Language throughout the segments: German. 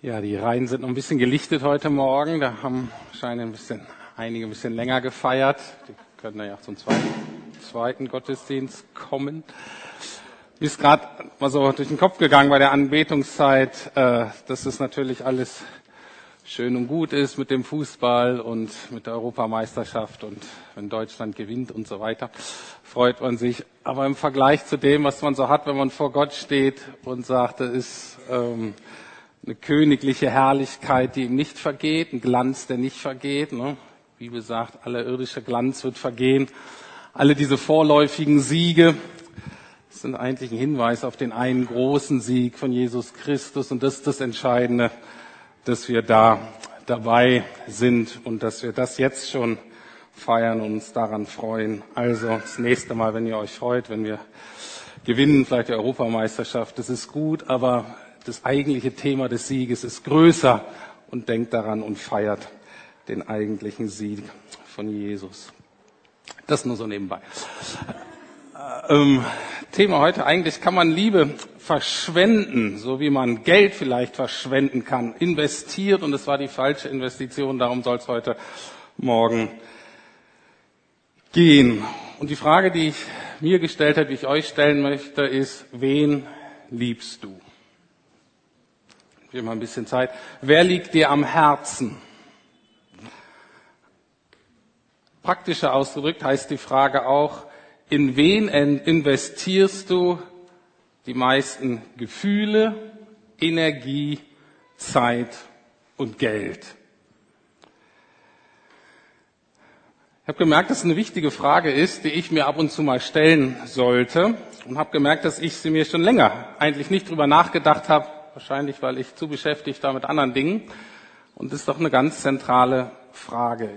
Ja, die Reihen sind noch ein bisschen gelichtet heute Morgen. Da haben scheinen ein bisschen, einige ein bisschen länger gefeiert. Die können ja zum zweiten, zweiten Gottesdienst kommen. Mir ist gerade mal so durch den Kopf gegangen bei der Anbetungszeit, äh, dass es natürlich alles schön und gut ist mit dem Fußball und mit der Europameisterschaft und wenn Deutschland gewinnt und so weiter, freut man sich. Aber im Vergleich zu dem, was man so hat, wenn man vor Gott steht und sagt, es ist ähm, eine königliche Herrlichkeit, die ihm nicht vergeht, ein Glanz, der nicht vergeht. Ne? Die Bibel sagt, aller irdische Glanz wird vergehen. Alle diese vorläufigen Siege sind eigentlich ein Hinweis auf den einen großen Sieg von Jesus Christus. Und das ist das Entscheidende, dass wir da dabei sind und dass wir das jetzt schon feiern und uns daran freuen. Also das nächste Mal, wenn ihr euch freut, wenn wir gewinnen, vielleicht die Europameisterschaft, das ist gut, aber das eigentliche Thema des Sieges ist größer und denkt daran und feiert den eigentlichen Sieg von Jesus. Das nur so nebenbei. Äh, ähm, Thema heute, eigentlich kann man Liebe verschwenden, so wie man Geld vielleicht verschwenden kann, investiert und es war die falsche Investition, darum soll es heute Morgen gehen. Und die Frage, die ich mir gestellt habe, die ich euch stellen möchte, ist, wen liebst du? Will mal ein bisschen Zeit. Wer liegt dir am Herzen? Praktischer ausgedrückt heißt die Frage auch, in wen investierst du die meisten Gefühle, Energie, Zeit und Geld? Ich habe gemerkt, dass es eine wichtige Frage ist, die ich mir ab und zu mal stellen sollte und habe gemerkt, dass ich sie mir schon länger eigentlich nicht drüber nachgedacht habe, wahrscheinlich weil ich zu beschäftigt war mit anderen Dingen. Und das ist doch eine ganz zentrale Frage.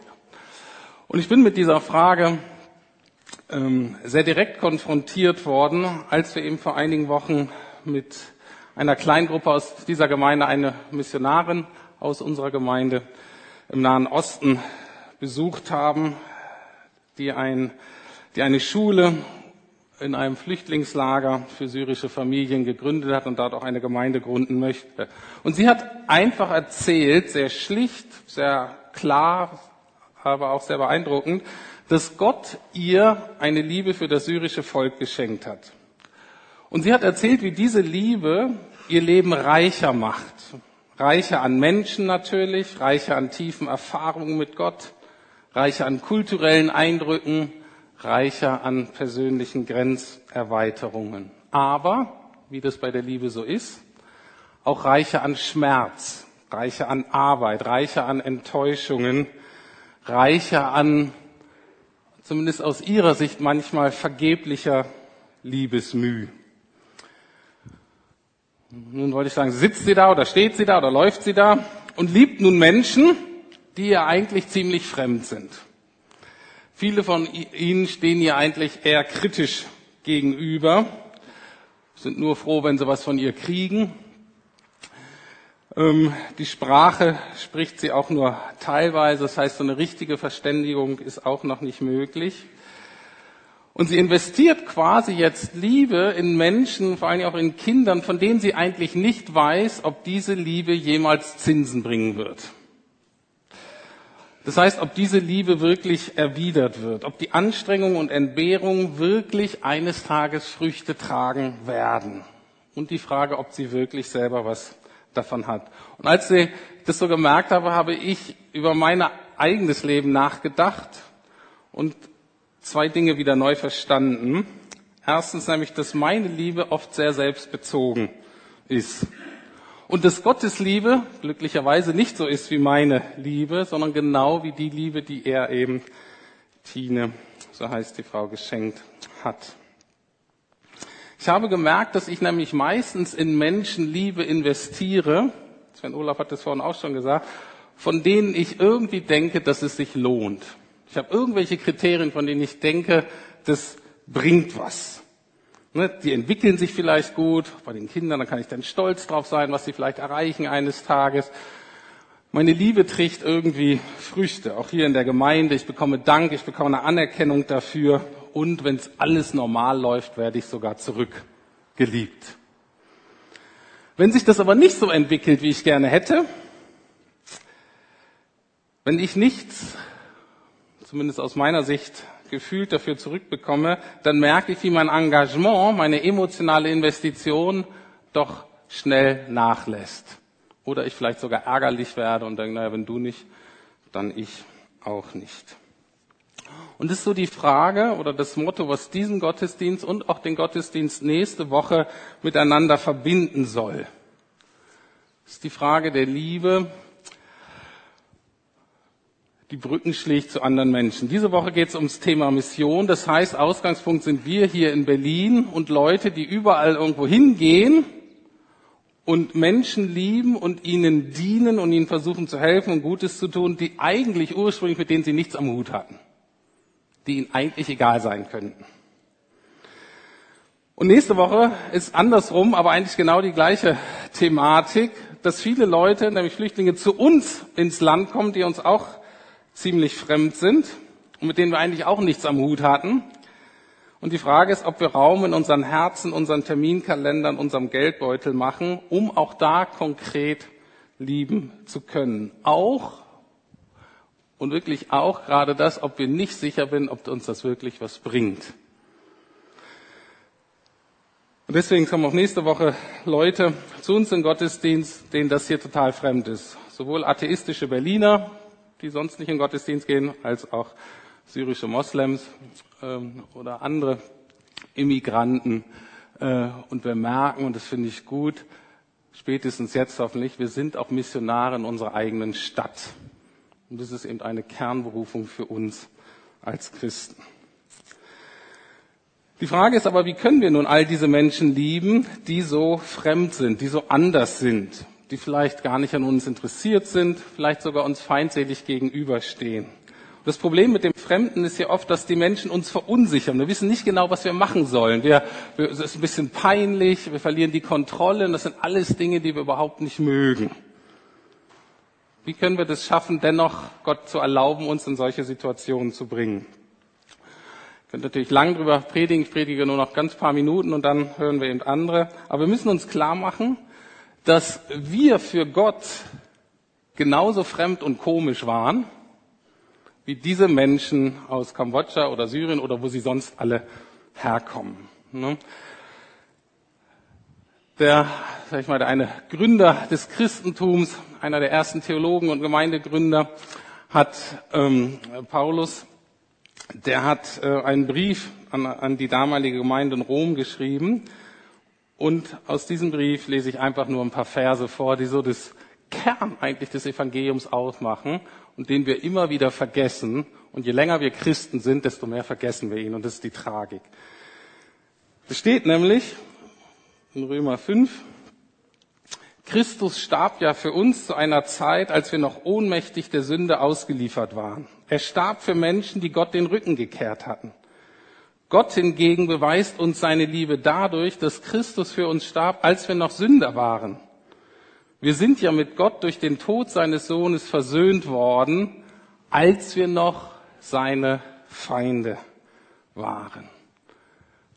Und ich bin mit dieser Frage ähm, sehr direkt konfrontiert worden, als wir eben vor einigen Wochen mit einer Kleingruppe aus dieser Gemeinde, eine Missionarin aus unserer Gemeinde im Nahen Osten besucht haben, die, ein, die eine Schule in einem Flüchtlingslager für syrische Familien gegründet hat und dort auch eine Gemeinde gründen möchte. Und sie hat einfach erzählt, sehr schlicht, sehr klar, aber auch sehr beeindruckend, dass Gott ihr eine Liebe für das syrische Volk geschenkt hat. Und sie hat erzählt, wie diese Liebe ihr Leben reicher macht. Reicher an Menschen natürlich, reicher an tiefen Erfahrungen mit Gott, reicher an kulturellen Eindrücken, reicher an persönlichen Grenzerweiterungen. Aber, wie das bei der Liebe so ist, auch reicher an Schmerz, reicher an Arbeit, reicher an Enttäuschungen, reicher an, zumindest aus ihrer Sicht manchmal vergeblicher Liebesmüh. Nun wollte ich sagen, sitzt sie da oder steht sie da oder läuft sie da und liebt nun Menschen, die ihr eigentlich ziemlich fremd sind. Viele von Ihnen stehen ihr eigentlich eher kritisch gegenüber, sind nur froh, wenn sie was von ihr kriegen. Ähm, die Sprache spricht sie auch nur teilweise, das heißt, so eine richtige Verständigung ist auch noch nicht möglich. Und sie investiert quasi jetzt Liebe in Menschen, vor allem auch in Kindern, von denen sie eigentlich nicht weiß, ob diese Liebe jemals Zinsen bringen wird. Das heißt, ob diese Liebe wirklich erwidert wird, ob die Anstrengung und Entbehrung wirklich eines Tages Früchte tragen werden. Und die Frage, ob sie wirklich selber was davon hat. Und als ich das so gemerkt habe, habe ich über mein eigenes Leben nachgedacht und zwei Dinge wieder neu verstanden. Erstens nämlich, dass meine Liebe oft sehr selbstbezogen ist. Und dass Gottes Liebe glücklicherweise nicht so ist wie meine Liebe, sondern genau wie die Liebe, die er eben Tine, so heißt die Frau, geschenkt hat. Ich habe gemerkt, dass ich nämlich meistens in Menschenliebe investiere, Sven Olaf hat das vorhin auch schon gesagt, von denen ich irgendwie denke, dass es sich lohnt. Ich habe irgendwelche Kriterien, von denen ich denke, das bringt was. Ne, die entwickeln sich vielleicht gut. Bei den Kindern, da kann ich dann stolz drauf sein, was sie vielleicht erreichen eines Tages. Meine Liebe trägt irgendwie Früchte, auch hier in der Gemeinde. Ich bekomme Dank, ich bekomme eine Anerkennung dafür. Und wenn es alles normal läuft, werde ich sogar zurückgeliebt. Wenn sich das aber nicht so entwickelt, wie ich gerne hätte, wenn ich nichts, zumindest aus meiner Sicht, gefühlt dafür zurückbekomme, dann merke ich, wie mein Engagement, meine emotionale Investition doch schnell nachlässt. Oder ich vielleicht sogar ärgerlich werde und denke, naja, wenn du nicht, dann ich auch nicht. Und das ist so die Frage oder das Motto, was diesen Gottesdienst und auch den Gottesdienst nächste Woche miteinander verbinden soll. Das ist die Frage der Liebe, die Brücken schlägt zu anderen Menschen. Diese Woche geht es ums Thema Mission. Das heißt, Ausgangspunkt sind wir hier in Berlin und Leute, die überall irgendwo hingehen und Menschen lieben und ihnen dienen und ihnen versuchen zu helfen und Gutes zu tun, die eigentlich ursprünglich mit denen sie nichts am Hut hatten, die ihnen eigentlich egal sein könnten. Und nächste Woche ist andersrum, aber eigentlich genau die gleiche Thematik, dass viele Leute, nämlich Flüchtlinge, zu uns ins Land kommen, die uns auch ziemlich fremd sind und mit denen wir eigentlich auch nichts am Hut hatten. Und die Frage ist, ob wir Raum in unseren Herzen, unseren Terminkalendern, unserem Geldbeutel machen, um auch da konkret lieben zu können. Auch und wirklich auch gerade das, ob wir nicht sicher sind, ob uns das wirklich was bringt. Und deswegen kommen auch nächste Woche Leute zu uns im Gottesdienst, denen das hier total fremd ist. Sowohl atheistische Berliner, die sonst nicht in Gottesdienst gehen, als auch syrische Moslems ähm, oder andere Immigranten. Äh, und wir merken, und das finde ich gut, spätestens jetzt hoffentlich, wir sind auch Missionare in unserer eigenen Stadt. Und das ist eben eine Kernberufung für uns als Christen. Die Frage ist aber, wie können wir nun all diese Menschen lieben, die so fremd sind, die so anders sind? Die vielleicht gar nicht an uns interessiert sind, vielleicht sogar uns feindselig gegenüberstehen. Das Problem mit dem Fremden ist ja oft, dass die Menschen uns verunsichern. Wir wissen nicht genau, was wir machen sollen. Wir, wir, es ist ein bisschen peinlich, wir verlieren die Kontrolle. Und das sind alles Dinge, die wir überhaupt nicht mögen. Wie können wir das schaffen, dennoch Gott zu erlauben, uns in solche Situationen zu bringen? Ich könnte natürlich lang drüber predigen. Ich predige nur noch ganz paar Minuten und dann hören wir eben andere. Aber wir müssen uns klar machen, dass wir für Gott genauso fremd und komisch waren, wie diese Menschen aus Kambodscha oder Syrien oder wo sie sonst alle herkommen. Ne? Der, sag ich mal, der eine Gründer des Christentums, einer der ersten Theologen und Gemeindegründer, hat ähm, Paulus, der hat äh, einen Brief an, an die damalige Gemeinde in Rom geschrieben, und aus diesem Brief lese ich einfach nur ein paar Verse vor, die so das Kern eigentlich des Evangeliums ausmachen und den wir immer wieder vergessen. Und je länger wir Christen sind, desto mehr vergessen wir ihn. Und das ist die Tragik. Es steht nämlich in Römer 5, Christus starb ja für uns zu einer Zeit, als wir noch ohnmächtig der Sünde ausgeliefert waren. Er starb für Menschen, die Gott den Rücken gekehrt hatten. Gott hingegen beweist uns seine Liebe dadurch, dass Christus für uns starb, als wir noch Sünder waren. Wir sind ja mit Gott durch den Tod seines Sohnes versöhnt worden, als wir noch seine Feinde waren.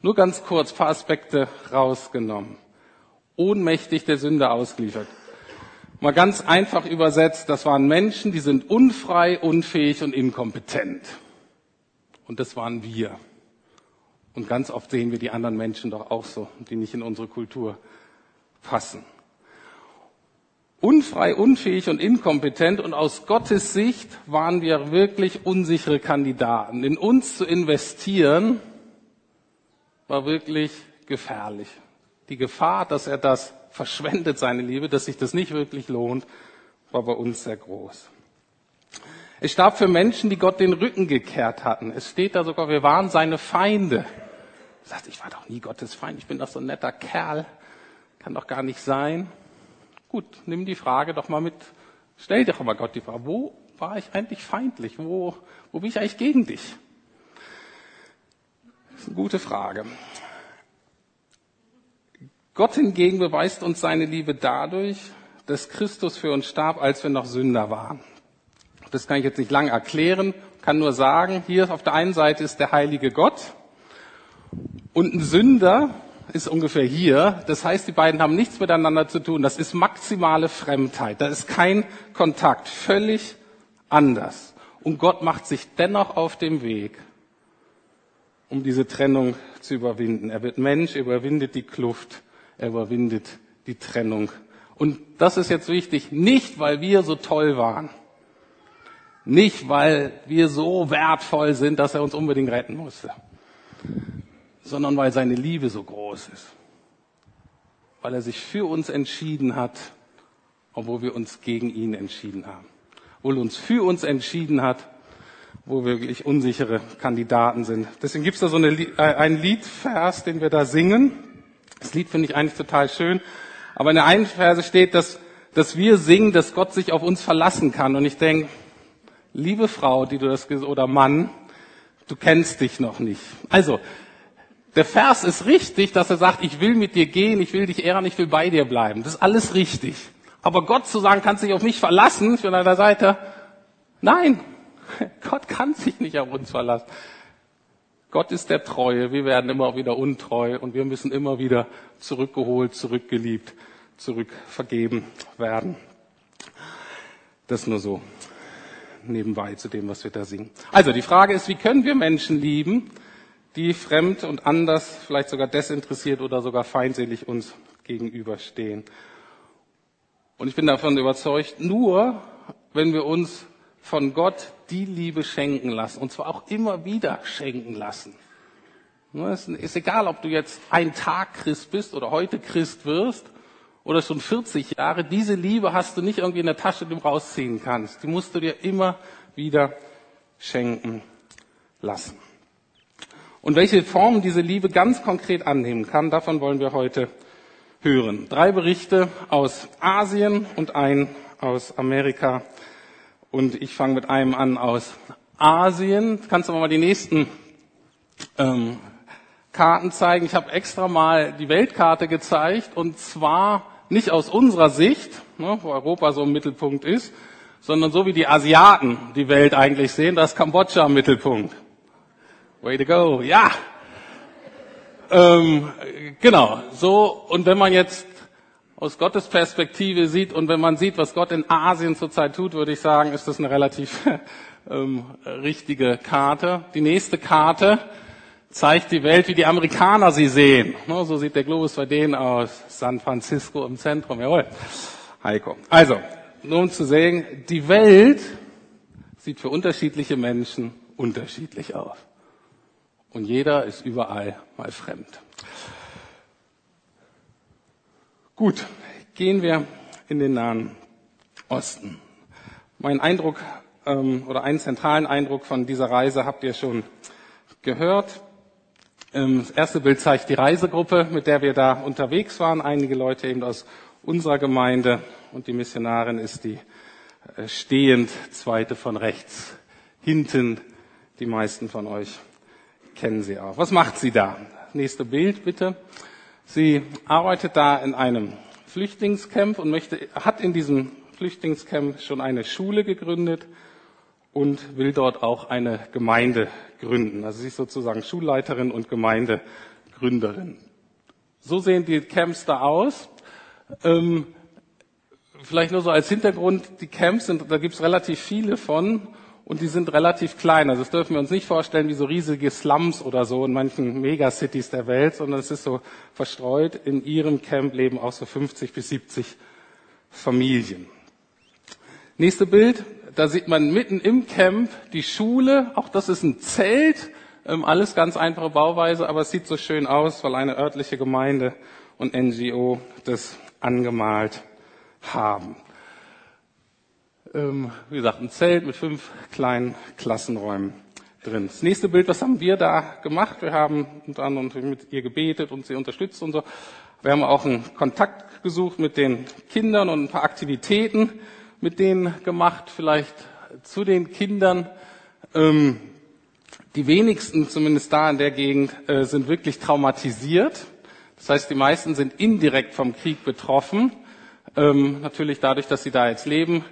Nur ganz kurz paar Aspekte rausgenommen. Ohnmächtig der Sünde ausgeliefert. Mal ganz einfach übersetzt, das waren Menschen, die sind unfrei, unfähig und inkompetent. Und das waren wir. Und ganz oft sehen wir die anderen Menschen doch auch so, die nicht in unsere Kultur passen. Unfrei, unfähig und inkompetent und aus Gottes Sicht waren wir wirklich unsichere Kandidaten. In uns zu investieren war wirklich gefährlich. Die Gefahr, dass er das verschwendet, seine Liebe, dass sich das nicht wirklich lohnt, war bei uns sehr groß. Es starb für Menschen, die Gott den Rücken gekehrt hatten. Es steht da sogar, wir waren seine Feinde. Sagt, ich war doch nie Gottes Feind, ich bin doch so ein netter Kerl. Kann doch gar nicht sein. Gut, nimm die Frage doch mal mit, stell dir doch mal Gott die Frage, wo war ich eigentlich feindlich? Wo, wo bin ich eigentlich gegen dich? Das ist eine gute Frage. Gott hingegen beweist uns seine Liebe dadurch, dass Christus für uns starb, als wir noch Sünder waren. Das kann ich jetzt nicht lang erklären, kann nur sagen, hier auf der einen Seite ist der heilige Gott, und ein Sünder ist ungefähr hier. Das heißt, die beiden haben nichts miteinander zu tun. Das ist maximale Fremdheit. Da ist kein Kontakt. Völlig anders. Und Gott macht sich dennoch auf den Weg, um diese Trennung zu überwinden. Er wird Mensch, er überwindet die Kluft, er überwindet die Trennung. Und das ist jetzt wichtig, nicht weil wir so toll waren, nicht weil wir so wertvoll sind, dass er uns unbedingt retten musste, sondern weil seine Liebe so groß ist, weil er sich für uns entschieden hat, obwohl wir uns gegen ihn entschieden haben, obwohl er uns für uns entschieden hat, wo wir wirklich unsichere Kandidaten sind. Deswegen gibt es da so eine, äh, einen Liedvers, den wir da singen. Das Lied finde ich eigentlich total schön. Aber in der einen Verse steht, dass, dass wir singen, dass Gott sich auf uns verlassen kann. Und ich denke, liebe Frau, die du das, oder Mann, du kennst dich noch nicht. Also, der Vers ist richtig, dass er sagt, ich will mit dir gehen, ich will dich ehren, ich will bei dir bleiben. Das ist alles richtig. Aber Gott zu sagen, kannst dich auf mich verlassen, ich bin an der Seite, nein, Gott kann sich nicht auf uns verlassen. Gott ist der Treue, wir werden immer wieder untreu und wir müssen immer wieder zurückgeholt, zurückgeliebt, zurückvergeben werden. Das nur so nebenbei zu dem, was wir da singen. Also die Frage ist, wie können wir Menschen lieben, die fremd und anders, vielleicht sogar desinteressiert oder sogar feindselig uns gegenüberstehen? Und ich bin davon überzeugt, nur wenn wir uns von Gott die Liebe schenken lassen. Und zwar auch immer wieder schenken lassen. Es ist egal, ob du jetzt ein Tag Christ bist oder heute Christ wirst oder schon 40 Jahre. Diese Liebe hast du nicht irgendwie in der Tasche, die du rausziehen kannst. Die musst du dir immer wieder schenken lassen. Und welche Form diese Liebe ganz konkret annehmen kann, davon wollen wir heute hören. Drei Berichte aus Asien und ein aus Amerika und ich fange mit einem an aus Asien. Kannst du mal die nächsten ähm, Karten zeigen? Ich habe extra mal die Weltkarte gezeigt und zwar nicht aus unserer Sicht, ne, wo Europa so im Mittelpunkt ist, sondern so wie die Asiaten die Welt eigentlich sehen, das ist Kambodscha im Mittelpunkt. Way to go, ja. Ähm, genau, so. Und wenn man jetzt aus Gottes Perspektive sieht und wenn man sieht, was Gott in Asien zurzeit tut, würde ich sagen, ist das eine relativ ähm, richtige Karte. Die nächste Karte zeigt die Welt, wie die Amerikaner sie sehen. No, so sieht der Globus bei denen aus. San Francisco im Zentrum, jawohl. Heiko. Also, nur um zu sehen, die Welt sieht für unterschiedliche Menschen unterschiedlich aus. Und jeder ist überall mal fremd. Gut, gehen wir in den Nahen Osten. Mein Eindruck ähm, oder einen zentralen Eindruck von dieser Reise habt ihr schon gehört. Ähm, das erste Bild zeigt die Reisegruppe, mit der wir da unterwegs waren. Einige Leute eben aus unserer Gemeinde und die Missionarin ist die äh, stehend zweite von rechts hinten. Die meisten von euch kennen sie auch. Was macht sie da? Nächste Bild bitte. Sie arbeitet da in einem Flüchtlingscamp und möchte, hat in diesem Flüchtlingscamp schon eine Schule gegründet und will dort auch eine Gemeinde gründen. Also sie ist sozusagen Schulleiterin und Gemeindegründerin. So sehen die Camps da aus. Ähm, vielleicht nur so als Hintergrund, die Camps sind, da gibt es relativ viele von und die sind relativ klein. Also das dürfen wir uns nicht vorstellen wie so riesige Slums oder so in manchen Megacities der Welt, sondern es ist so verstreut. In ihrem Camp leben auch so 50 bis 70 Familien. Nächste Bild, da sieht man mitten im Camp die Schule. Auch das ist ein Zelt, ähm, alles ganz einfache Bauweise, aber es sieht so schön aus, weil eine örtliche Gemeinde und NGO das angemalt haben ähm, wie gesagt, ein Zelt mit fünf kleinen Klassenräumen drin. Das nächste Bild, was haben wir da gemacht? Wir haben unter anderem mit ihr gebetet und sie unterstützt und so. Wir haben auch einen Kontakt gesucht mit den Kindern und ein paar Aktivitäten mit denen gemacht, vielleicht zu den Kindern. Ähm, die wenigsten, zumindest da in der Gegend, äh, sind wirklich traumatisiert. Das heißt, die meisten sind indirekt vom Krieg betroffen. Ähm, natürlich dadurch, dass sie da jetzt leben,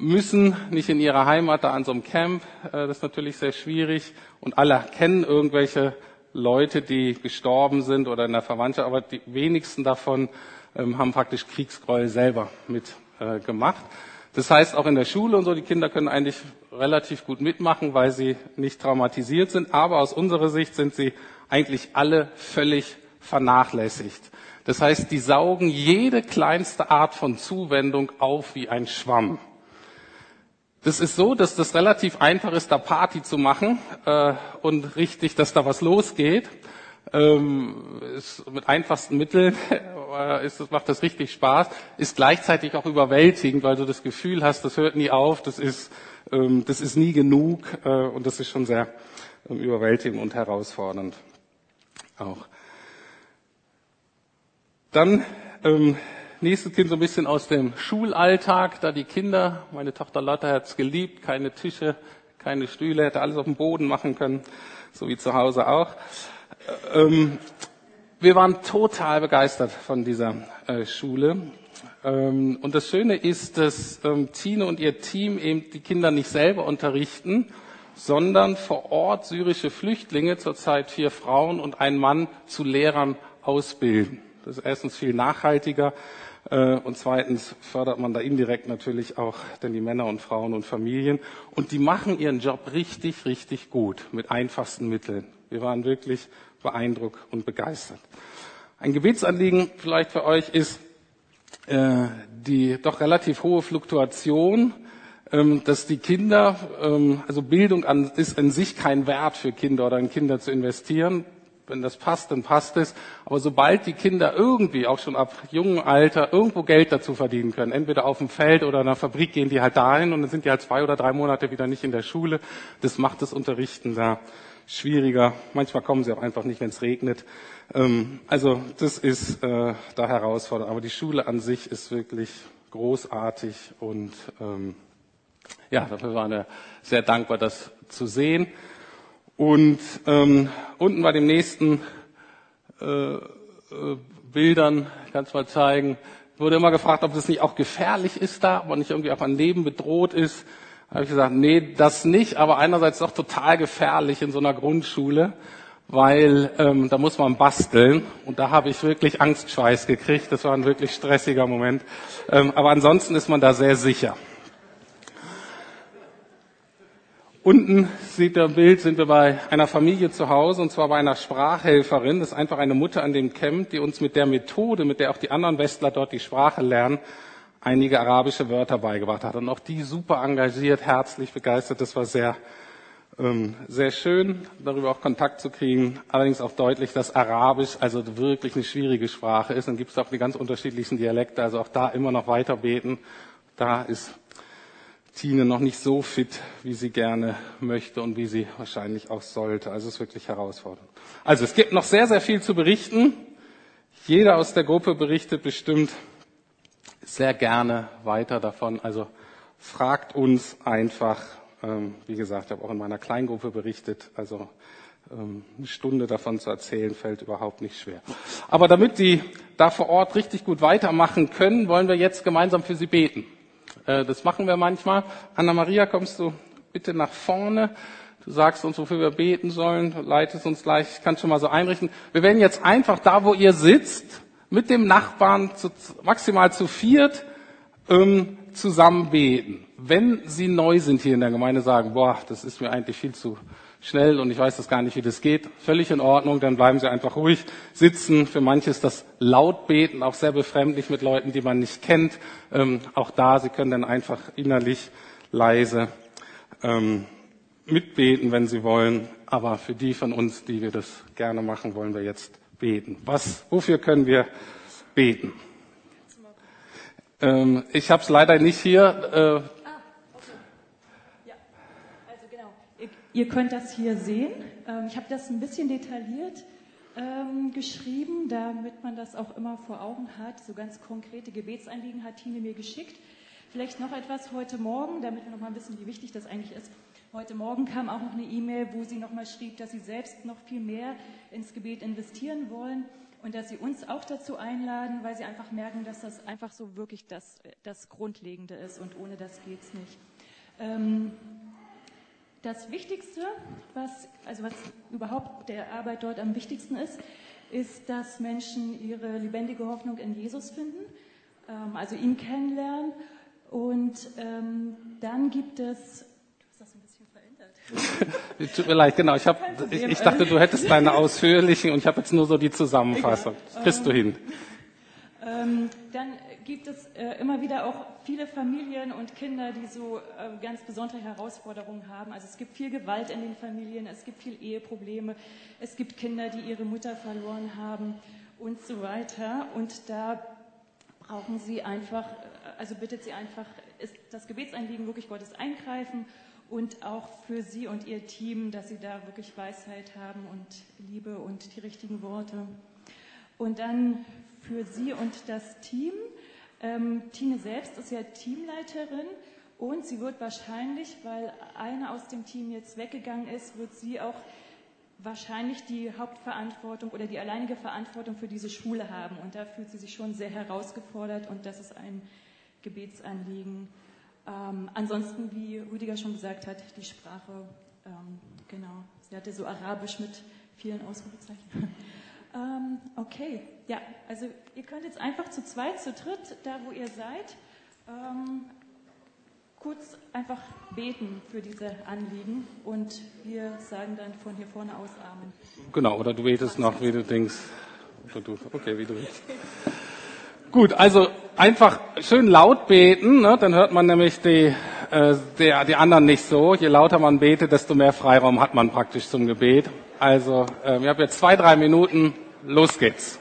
müssen nicht in ihrer Heimat da an so einem Camp. Äh, das ist natürlich sehr schwierig. Und alle kennen irgendwelche Leute, die gestorben sind oder in der Verwandtschaft, aber die wenigsten davon ähm, haben praktisch Kriegsgräuel selber mitgemacht. Äh, das heißt, auch in der Schule und so, die Kinder können eigentlich relativ gut mitmachen, weil sie nicht traumatisiert sind. Aber aus unserer Sicht sind sie eigentlich alle völlig vernachlässigt. Das heißt, die saugen jede kleinste Art von Zuwendung auf wie ein Schwamm. Das ist so, dass das relativ einfach ist, da Party zu machen äh, und richtig, dass da was losgeht. Ähm, ist mit einfachsten Mitteln äh, ist, macht das richtig Spaß, ist gleichzeitig auch überwältigend, weil du das Gefühl hast, das hört nie auf, das ist, ähm, das ist nie genug äh, und das ist schon sehr ähm, überwältigend und herausfordernd auch. Dann ähm, nächstes Kind so ein bisschen aus dem Schulalltag, da die Kinder, meine Tochter Lotte hat es geliebt, keine Tische, keine Stühle, hätte alles auf dem Boden machen können, so wie zu Hause auch. Ähm, wir waren total begeistert von dieser äh, Schule. Ähm, und das Schöne ist, dass ähm, Tine und ihr Team eben die Kinder nicht selber unterrichten, sondern vor Ort syrische Flüchtlinge, zurzeit vier Frauen und ein Mann, zu Lehrern ausbilden. Das ist erstens viel nachhaltiger und zweitens fördert man da indirekt natürlich auch denn die Männer und Frauen und Familien. Und die machen ihren Job richtig, richtig gut mit einfachsten Mitteln. Wir waren wirklich beeindruckt und begeistert. Ein Gebetsanliegen vielleicht für euch ist äh, die doch relativ hohe Fluktuation, ähm, dass die Kinder, ähm, also Bildung an, ist an sich kein Wert für Kinder oder in Kinder zu investieren. Wenn das passt, dann passt es. Aber sobald die Kinder irgendwie auch schon ab jungem Alter irgendwo Geld dazu verdienen können, entweder auf dem Feld oder in einer Fabrik, gehen die halt dahin und dann sind die halt zwei oder drei Monate wieder nicht in der Schule. Das macht das Unterrichten da schwieriger. Manchmal kommen sie auch einfach nicht, wenn es regnet. Ähm, also das ist äh, da herausfordernd. Aber die Schule an sich ist wirklich großartig und ähm, ja, dafür waren wir sehr dankbar, das zu sehen. Und ähm, unten bei den nächsten äh, äh, Bildern, kannst mal zeigen, wurde immer gefragt, ob das nicht auch gefährlich ist da, ob man nicht irgendwie auch an Leben bedroht ist. Da habe ich gesagt, nee, das nicht, aber einerseits doch total gefährlich in so einer Grundschule, weil ähm, da muss man basteln und da habe ich wirklich Angstschweiß gekriegt. Das war ein wirklich stressiger Moment. Ähm, aber ansonsten ist man da sehr sicher. Unten sieht der Bild, sind wir bei einer Familie zu Hause und zwar bei einer Sprachhelferin. Das ist einfach eine Mutter an dem Camp, die uns mit der Methode, mit der auch die anderen Westler dort die Sprache lernen, einige arabische Wörter beigebracht hat. Und auch die super engagiert, herzlich begeistert. Das war sehr, ähm, sehr schön, darüber auch Kontakt zu kriegen. Allerdings auch deutlich, dass Arabisch also wirklich eine schwierige Sprache ist. Dann gibt es auch die ganz unterschiedlichsten Dialekte. Also auch da immer noch weiter beten. Da ist Tine noch nicht so fit, wie sie gerne möchte und wie sie wahrscheinlich auch sollte. Also es ist wirklich herausfordernd. Also es gibt noch sehr, sehr viel zu berichten. Jeder aus der Gruppe berichtet bestimmt sehr gerne weiter davon. Also fragt uns einfach. Ähm, wie gesagt, ich habe auch in meiner Kleingruppe berichtet. Also ähm, eine Stunde davon zu erzählen, fällt überhaupt nicht schwer. Aber damit die da vor Ort richtig gut weitermachen können, wollen wir jetzt gemeinsam für sie beten. Äh, das machen wir manchmal. Anna-Maria, kommst du bitte nach vorne. Du sagst uns, wofür wir beten sollen, leitest uns gleich, ich kann schon mal so einrichten. Wir werden jetzt einfach da, wo ihr sitzt, mit dem Nachbarn zu, maximal zu viert ähm, zusammen beten. Wenn Sie neu sind hier in der Gemeinde, sagen, boah, das ist mir eigentlich viel zu schnell und ich weiß das gar nicht, wie das geht. Völlig in Ordnung, dann bleiben Sie einfach ruhig sitzen. Für manche ist das Lautbeten auch sehr befremdlich mit Leuten, die man nicht kennt. Ähm, auch da, Sie können dann einfach innerlich leise ähm, mitbeten, wenn Sie wollen. Aber für die von uns, die wir das gerne machen, wollen wir jetzt beten. Was, wofür können wir beten? Ähm, ich habe es leider nicht hier. Äh, Ihr könnt das hier sehen. Ähm, ich habe das ein bisschen detailliert ähm, geschrieben, damit man das auch immer vor Augen hat. So ganz konkrete Gebetsanliegen hat Tine mir geschickt. Vielleicht noch etwas heute Morgen, damit wir noch mal wissen, wie wichtig das eigentlich ist. Heute Morgen kam auch noch eine E-Mail, wo sie noch mal schrieb, dass sie selbst noch viel mehr ins Gebet investieren wollen und dass sie uns auch dazu einladen, weil sie einfach merken, dass das einfach so wirklich das, das Grundlegende ist und ohne das geht's nicht. Ähm, das Wichtigste, was, also was überhaupt der Arbeit dort am wichtigsten ist, ist, dass Menschen ihre lebendige Hoffnung in Jesus finden, ähm, also ihn kennenlernen. Und ähm, dann gibt es Tut mir leid, genau. Ich, hab, ich, ich dachte, du hättest deine ausführlichen und ich habe jetzt nur so die Zusammenfassung. Das kriegst du hin. Ähm, dann gibt es äh, immer wieder auch viele Familien und Kinder, die so äh, ganz besondere Herausforderungen haben. Also es gibt viel Gewalt in den Familien, es gibt viel Eheprobleme, es gibt Kinder, die ihre Mutter verloren haben und so weiter. Und da brauchen sie einfach, äh, also bittet sie einfach, ist das Gebetsanliegen wirklich Gottes eingreifen und auch für Sie und Ihr Team, dass Sie da wirklich Weisheit haben und Liebe und die richtigen Worte. Und dann für Sie und das Team. Ähm, Tine selbst ist ja Teamleiterin und sie wird wahrscheinlich, weil einer aus dem Team jetzt weggegangen ist, wird sie auch wahrscheinlich die Hauptverantwortung oder die alleinige Verantwortung für diese Schule haben. Und da fühlt sie sich schon sehr herausgefordert und das ist ein Gebetsanliegen. Ähm, ansonsten, wie Rüdiger schon gesagt hat, die Sprache, ähm, genau, sie hatte so Arabisch mit vielen Ausrufezeichen. ähm, okay, ja, also ihr könnt jetzt einfach zu zweit, zu dritt, da wo ihr seid, ähm, kurz einfach beten für diese Anliegen und wir sagen dann von hier vorne aus Amen. Genau, oder du betest noch, wie du denkst. Okay, wie du willst. Gut, also einfach schön laut beten, ne? dann hört man nämlich die, äh, die, die anderen nicht so. Je lauter man betet, desto mehr Freiraum hat man praktisch zum Gebet. Also, äh, wir haben jetzt zwei, drei Minuten. Los geht's.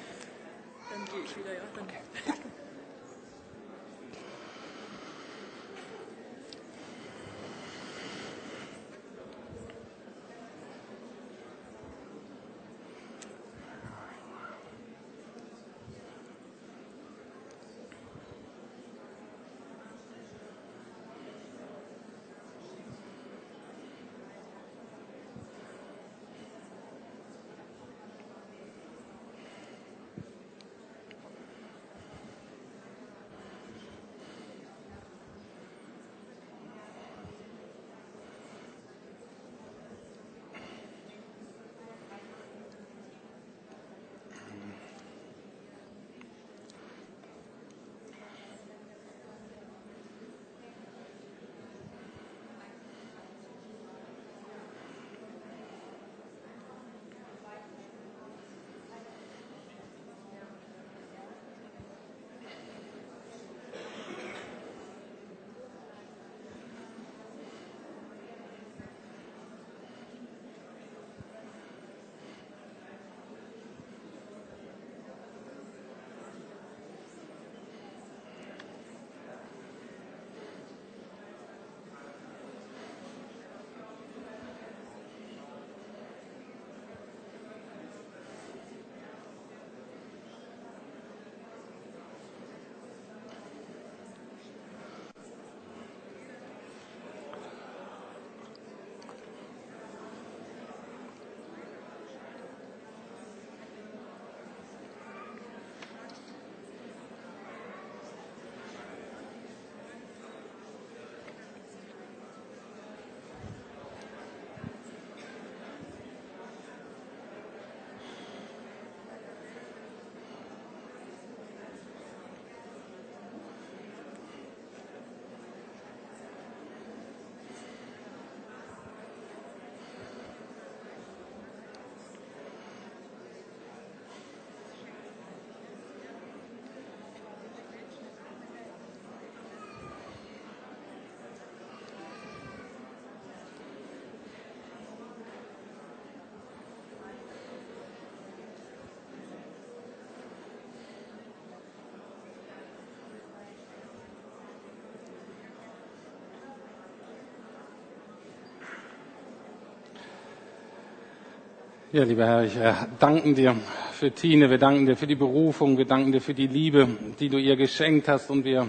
Ja, lieber Herr, ich äh, danken dir für Tine, wir danken dir für die Berufung, wir danken dir für die Liebe, die du ihr geschenkt hast und wir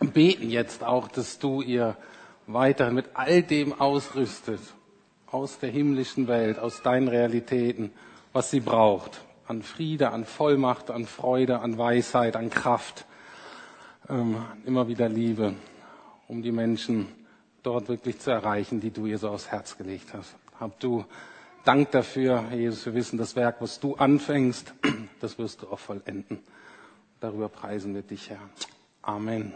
beten jetzt auch, dass du ihr weiterhin mit all dem ausrüstet, aus der himmlischen Welt, aus deinen Realitäten, was sie braucht, an Friede, an Vollmacht, an Freude, an Weisheit, an Kraft, ähm, immer wieder Liebe, um die Menschen dort wirklich zu erreichen, die du ihr so aufs Herz gelegt hast. Hab du Dank dafür, Jesus. Wir wissen, das Werk, was du anfängst, das wirst du auch vollenden. Darüber preisen wir dich, Herr. Amen.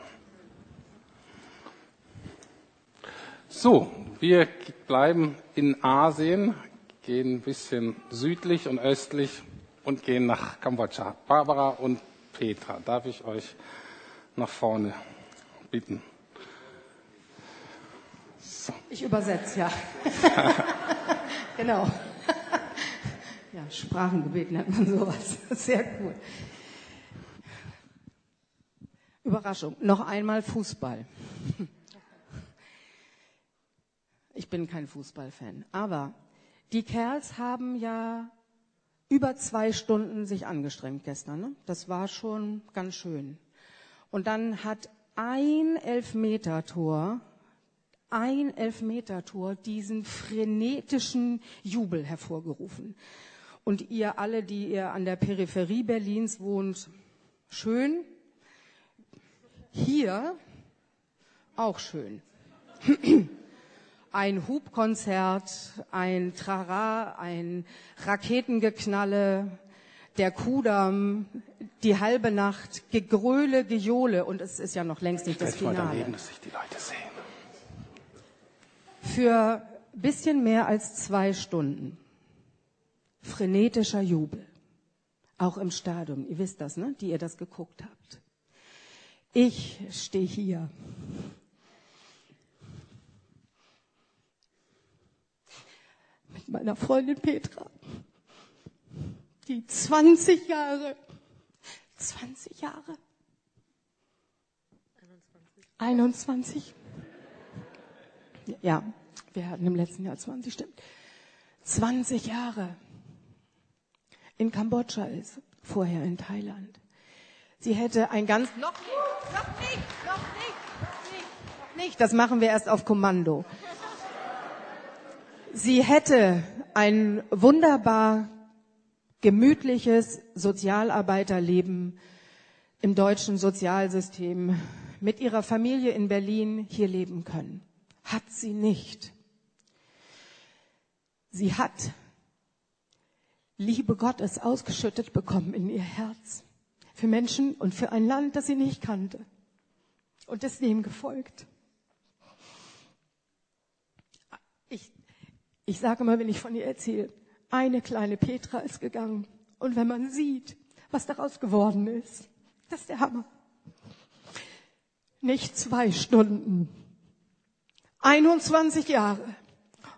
So, wir bleiben in Asien, gehen ein bisschen südlich und östlich und gehen nach Kambodscha. Barbara und Petra, darf ich euch nach vorne bitten? So. Ich übersetze, ja. genau. ja, Sprachengebet nennt man sowas. Sehr cool. Überraschung. Noch einmal Fußball. Ich bin kein Fußballfan. Aber die Kerls haben ja über zwei Stunden sich angestrengt gestern. Ne? Das war schon ganz schön. Und dann hat ein Elfmetertor, ein Elfmetertor diesen frenetischen Jubel hervorgerufen. Und ihr alle, die ihr an der Peripherie Berlins wohnt, schön. Hier auch schön. ein Hubkonzert, ein Trara, ein Raketengeknalle, der Kudamm, die halbe Nacht, Gegröle, Gejohle und es ist ja noch längst nicht das Finale. Daneben, dass sich die Leute sehen. Für bisschen mehr als zwei Stunden frenetischer Jubel, auch im Stadion. Ihr wisst das, ne? Die ihr das geguckt habt. Ich stehe hier mit meiner Freundin Petra, die 20 Jahre, 20 Jahre, 21. 21. Ja, wir hatten im letzten Jahr 20, stimmt. 20 Jahre in Kambodscha ist, vorher in Thailand. Sie hätte ein ganz, noch nicht, noch nicht, noch nicht, noch nicht, noch nicht, das machen wir erst auf Kommando. Sie hätte ein wunderbar gemütliches Sozialarbeiterleben im deutschen Sozialsystem mit ihrer Familie in Berlin hier leben können. Hat sie nicht. Sie hat Liebe Gottes ausgeschüttet bekommen in ihr Herz. Für Menschen und für ein Land, das sie nicht kannte. Und ist dem gefolgt. Ich ich sage immer, wenn ich von ihr erzähle, eine kleine Petra ist gegangen. Und wenn man sieht, was daraus geworden ist, das ist der Hammer. Nicht zwei Stunden. 21 Jahre.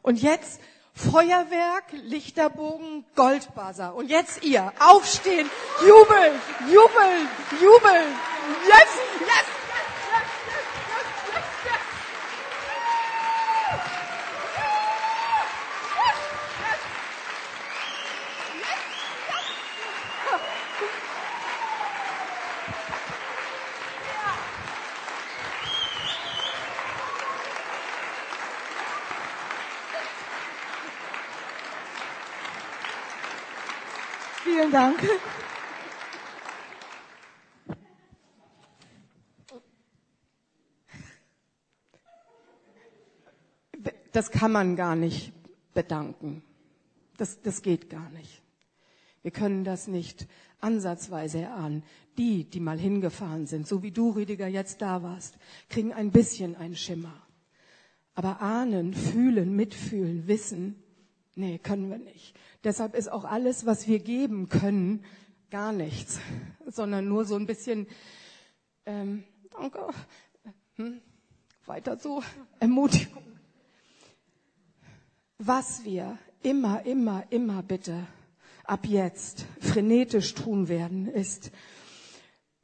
Und jetzt Feuerwerk, Lichterbogen, Goldbuzzer. Und jetzt ihr. Aufstehen, jubeln, jubeln, jubeln. Yes, yes, Dank. Das kann man gar nicht bedanken. Das, das geht gar nicht. Wir können das nicht ansatzweise erahnen. Die, die mal hingefahren sind, so wie du, Rüdiger, jetzt da warst, kriegen ein bisschen einen Schimmer. Aber ahnen, fühlen, mitfühlen, wissen, nee, können wir nicht. Deshalb ist auch alles, was wir geben können, gar nichts, sondern nur so ein bisschen, ähm, danke, hm, weiter so, Ermutigung. Was wir immer, immer, immer bitte ab jetzt frenetisch tun werden, ist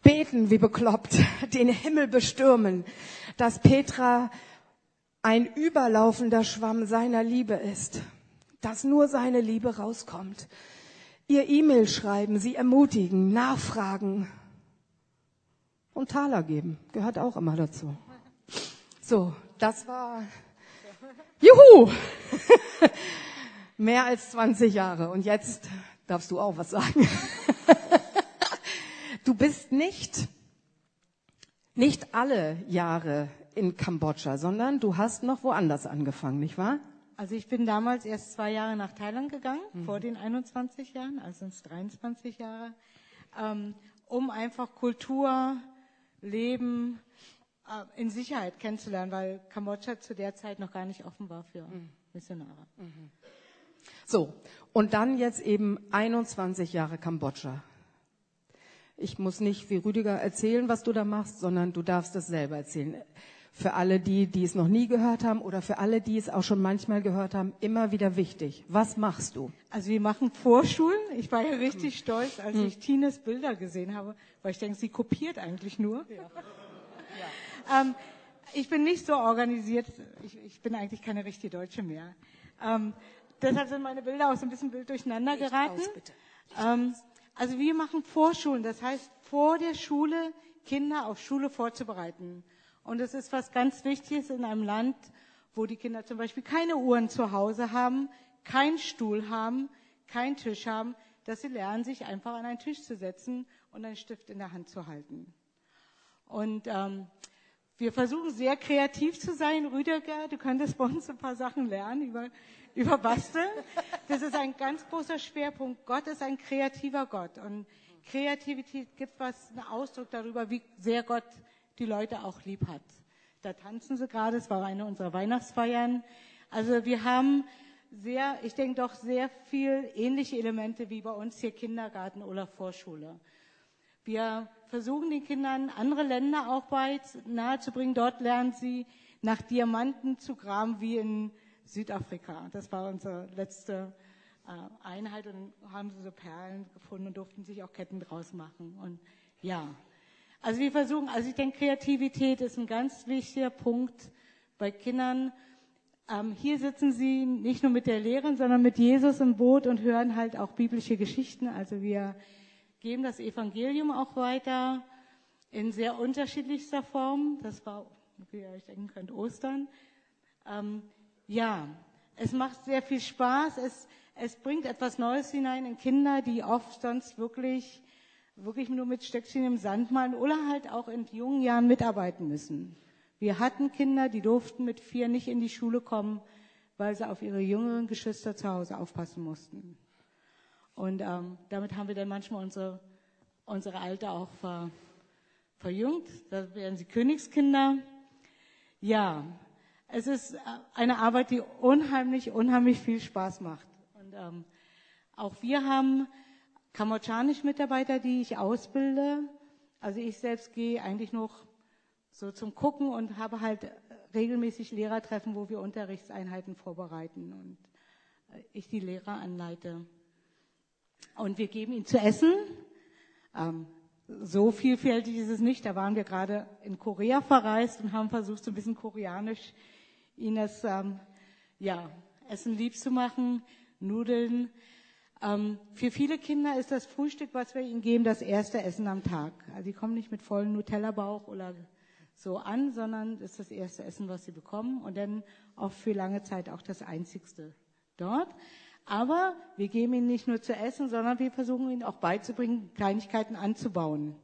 beten wie bekloppt, den Himmel bestürmen, dass Petra ein überlaufender Schwamm seiner Liebe ist dass nur seine Liebe rauskommt. Ihr E-Mail schreiben, sie ermutigen, nachfragen und Taler geben. Gehört auch immer dazu. So, das war, juhu! Mehr als 20 Jahre. Und jetzt darfst du auch was sagen. du bist nicht, nicht alle Jahre in Kambodscha, sondern du hast noch woanders angefangen, nicht wahr? Also ich bin damals erst zwei Jahre nach Thailand gegangen, mhm. vor den 21 Jahren, also sind es 23 Jahre, ähm, um einfach Kultur, Leben äh, in Sicherheit kennenzulernen, weil Kambodscha zu der Zeit noch gar nicht offen war für mhm. Missionare. Mhm. So, und dann jetzt eben 21 Jahre Kambodscha. Ich muss nicht wie Rüdiger erzählen, was du da machst, sondern du darfst es selber erzählen für alle die, die es noch nie gehört haben oder für alle, die es auch schon manchmal gehört haben, immer wieder wichtig. Was machst du? Also wir machen Vorschulen. Ich war ja richtig hm. stolz, als hm. ich Tines Bilder gesehen habe, weil ich denke, sie kopiert eigentlich nur. Ja. Ja. Ähm, ich bin nicht so organisiert. Ich, ich, bin eigentlich keine richtige Deutsche mehr. Ähm, deshalb sind meine Bilder auch so ein bisschen wild durcheinander geraten. Aus, ähm, also wir machen Vorschulen. Das heißt, vor der Schule Kinder auf Schule vorzubereiten. Und es ist was ganz Wichtiges in einem Land, wo die Kinder zum Beispiel keine Uhren zu Hause haben, keinen Stuhl haben, keinen Tisch haben, dass sie lernen, sich einfach an einen Tisch zu setzen und einen Stift in der Hand zu halten. Und ähm, wir versuchen sehr kreativ zu sein. Rüdiger, du könntest bei uns ein paar Sachen lernen über, über Basteln. Das ist ein ganz großer Schwerpunkt. Gott ist ein kreativer Gott. Und Kreativität gibt was, einen Ausdruck darüber, wie sehr Gott die Leute auch lieb hat. Da tanzen sie gerade, es war eine unserer Weihnachtsfeiern. Also wir haben sehr, ich denke doch sehr viel ähnliche Elemente wie bei uns hier Kindergarten oder Vorschule. Wir versuchen den Kindern andere Länder auch bei nahezubringen. Dort lernen sie nach Diamanten zu graben wie in Südafrika. Das war unsere letzte äh, Einheit und haben sie so Perlen gefunden und durften sich auch Ketten draus machen. Und ja, also wir versuchen, also ich denke, Kreativität ist ein ganz wichtiger Punkt bei Kindern. Ähm, hier sitzen sie nicht nur mit der Lehrerin, sondern mit Jesus im Boot und hören halt auch biblische Geschichten. Also wir geben das Evangelium auch weiter in sehr unterschiedlichster Form. Das war, wie ihr euch denken könnt, Ostern. Ähm, ja, es macht sehr viel Spaß. Es, es bringt etwas Neues hinein in Kinder, die oft sonst wirklich wirklich nur mit Stöckchen im Sand malen oder halt auch in jungen Jahren mitarbeiten müssen. Wir hatten Kinder, die durften mit vier nicht in die Schule kommen, weil sie auf ihre jüngeren Geschwister zu Hause aufpassen mussten. Und ähm, damit haben wir dann manchmal unsere, unsere Alter auch ver, verjüngt. Da werden sie Königskinder. Ja, es ist eine Arbeit, die unheimlich, unheimlich viel Spaß macht. Und ähm, auch wir haben kambodschanische Mitarbeiter, die ich ausbilde. Also ich selbst gehe eigentlich noch so zum Gucken und habe halt regelmäßig Lehrertreffen, wo wir Unterrichtseinheiten vorbereiten und äh, ich die Lehrer anleite. Und wir geben ihnen zu essen. Ähm, so vielfältig ist es nicht. Da waren wir gerade in Korea verreist und haben versucht, so ein bisschen koreanisch ihnen das ähm, ja, Essen lieb zu machen. Nudeln, ähm, für viele Kinder ist das Frühstück, was wir ihnen geben, das erste Essen am Tag. Also die kommen nicht mit vollem Nutella-Bauch oder so an, sondern das ist das erste Essen, was sie bekommen und dann auch für lange Zeit auch das einzigste dort. Aber wir geben ihnen nicht nur zu essen, sondern wir versuchen ihnen auch beizubringen, Kleinigkeiten anzubauen.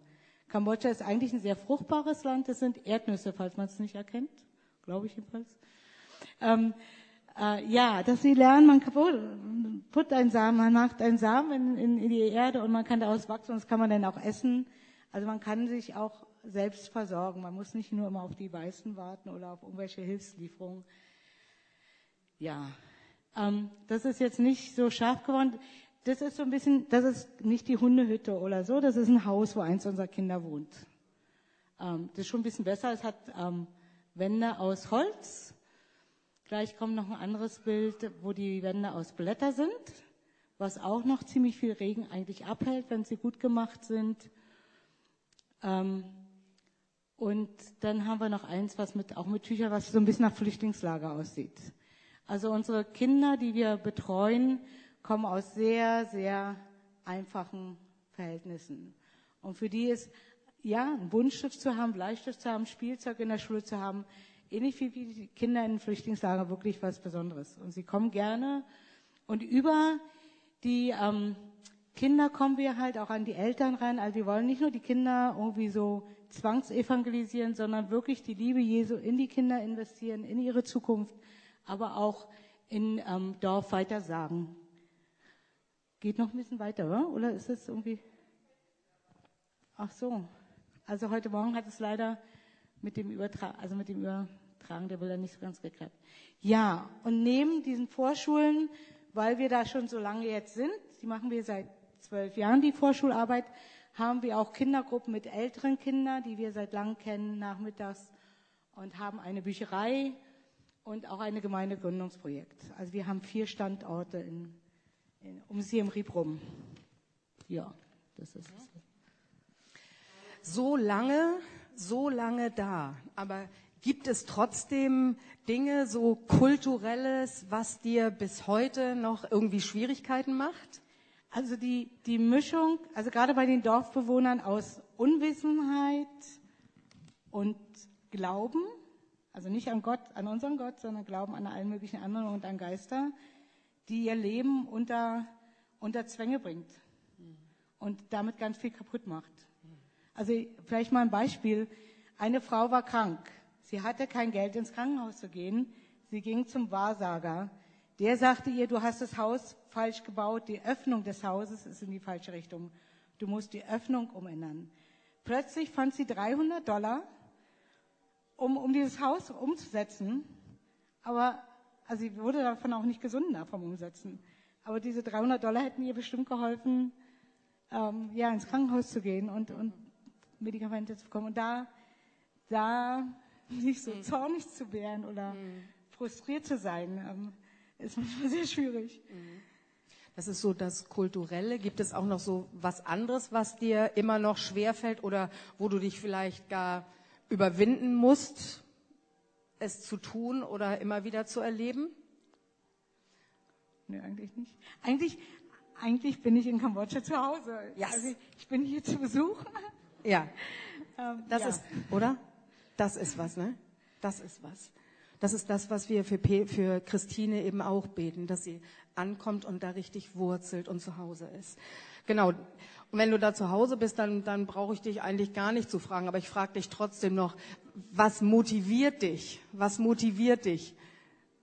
Kambodscha ist eigentlich ein sehr fruchtbares Land. Das sind Erdnüsse, falls man es nicht erkennt, glaube ich jedenfalls. Ähm, äh, ja, dass sie lernen, man put einen Samen, man macht einen Samen in, in, die Erde und man kann daraus wachsen und das kann man dann auch essen. Also man kann sich auch selbst versorgen. Man muss nicht nur immer auf die Weißen warten oder auf irgendwelche Hilfslieferungen. Ja, ähm, das ist jetzt nicht so scharf geworden. Das ist so ein bisschen, das ist nicht die Hundehütte oder so, das ist ein Haus, wo eins unserer Kinder wohnt. Ähm, das ist schon ein bisschen besser. Es hat ähm, Wände aus Holz Gleich kommt noch ein anderes Bild, wo die Wände aus Blätter sind, was auch noch ziemlich viel Regen eigentlich abhält, wenn sie gut gemacht sind. Ähm, und dann haben wir noch eins, was mit, auch mit Tüchern, was so ein bisschen nach Flüchtlingslager aussieht. Also unsere Kinder, die wir betreuen, kommen aus sehr, sehr einfachen Verhältnissen. Und für die ist, ja, ein Buntstift zu haben, Bleistift zu haben, Spielzeug in der Schule zu haben, ähnlich wie die Kinder in Flüchtlingslager wirklich was Besonderes. Und sie kommen gerne und über die, ähm, Kinder kommen wir halt auch an die Eltern ran. Also wir wollen nicht nur die Kinder irgendwie so zwangsevangelisieren, sondern wirklich die Liebe Jesu in die Kinder investieren, in ihre Zukunft, aber auch in ähm, Dorf weiter sagen. Geht noch ein bisschen weiter, oder? Oder ist es irgendwie? Ach so. Also heute Morgen hat es leider mit dem Übertragen, also mit dem Übertragen der Bilder nicht so ganz geklappt. Ja, und neben diesen Vorschulen, weil wir da schon so lange jetzt sind, die machen wir seit zwölf Jahren, die Vorschularbeit, haben wir auch Kindergruppen mit älteren Kindern, die wir seit langem kennen, nachmittags und haben eine Bücherei und auch eine Gemeindegründungsprojekt. Also wir haben vier Standorte in, in, um sie im Rieb rum. Ja, das ist es. So lange, so lange da. Aber gibt es trotzdem Dinge, so kulturelles, was dir bis heute noch irgendwie Schwierigkeiten macht? Also die, die Mischung, also gerade bei den Dorfbewohnern aus Unwissenheit und Glauben, also nicht an Gott, an unseren Gott, sondern Glauben an allen möglichen anderen und an Geister, die ihr Leben unter, unter Zwänge bringt und damit ganz viel kaputt macht. Also vielleicht mal ein Beispiel. Eine Frau war krank. Sie hatte kein Geld ins Krankenhaus zu gehen. Sie ging zum Wahrsager. Der sagte ihr, du hast das Haus falsch gebaut, die Öffnung des Hauses ist in die falsche Richtung. Du musst die Öffnung umändern. Plötzlich fand sie 300 Dollar, um, um dieses Haus umzusetzen. Aber also sie wurde davon auch nicht gesunder vom Umsetzen. Aber diese 300 Dollar hätten ihr bestimmt geholfen, ähm, ja, ins Krankenhaus zu gehen und, und Medikamente zu bekommen. Und da, da nicht so mhm. zornig zu werden oder mhm. frustriert zu sein, ähm, ist manchmal sehr schwierig. Mhm. Das ist so das Kulturelle. Gibt es auch noch so was anderes, was dir immer noch schwerfällt oder wo du dich vielleicht gar überwinden musst, es zu tun oder immer wieder zu erleben? Nee, eigentlich nicht. Eigentlich, eigentlich bin ich in Kambodscha zu Hause. Yes. Also ich bin hier zu Besuch. Ja. Ähm, das ja. ist, oder? Das ist was, ne? Das ist was. Das ist das, was wir für, für Christine eben auch beten, dass sie ankommt und da richtig wurzelt und zu Hause ist. Genau. Und wenn du da zu Hause bist, dann, dann brauche ich dich eigentlich gar nicht zu fragen. Aber ich frage dich trotzdem noch, was motiviert dich? Was motiviert dich?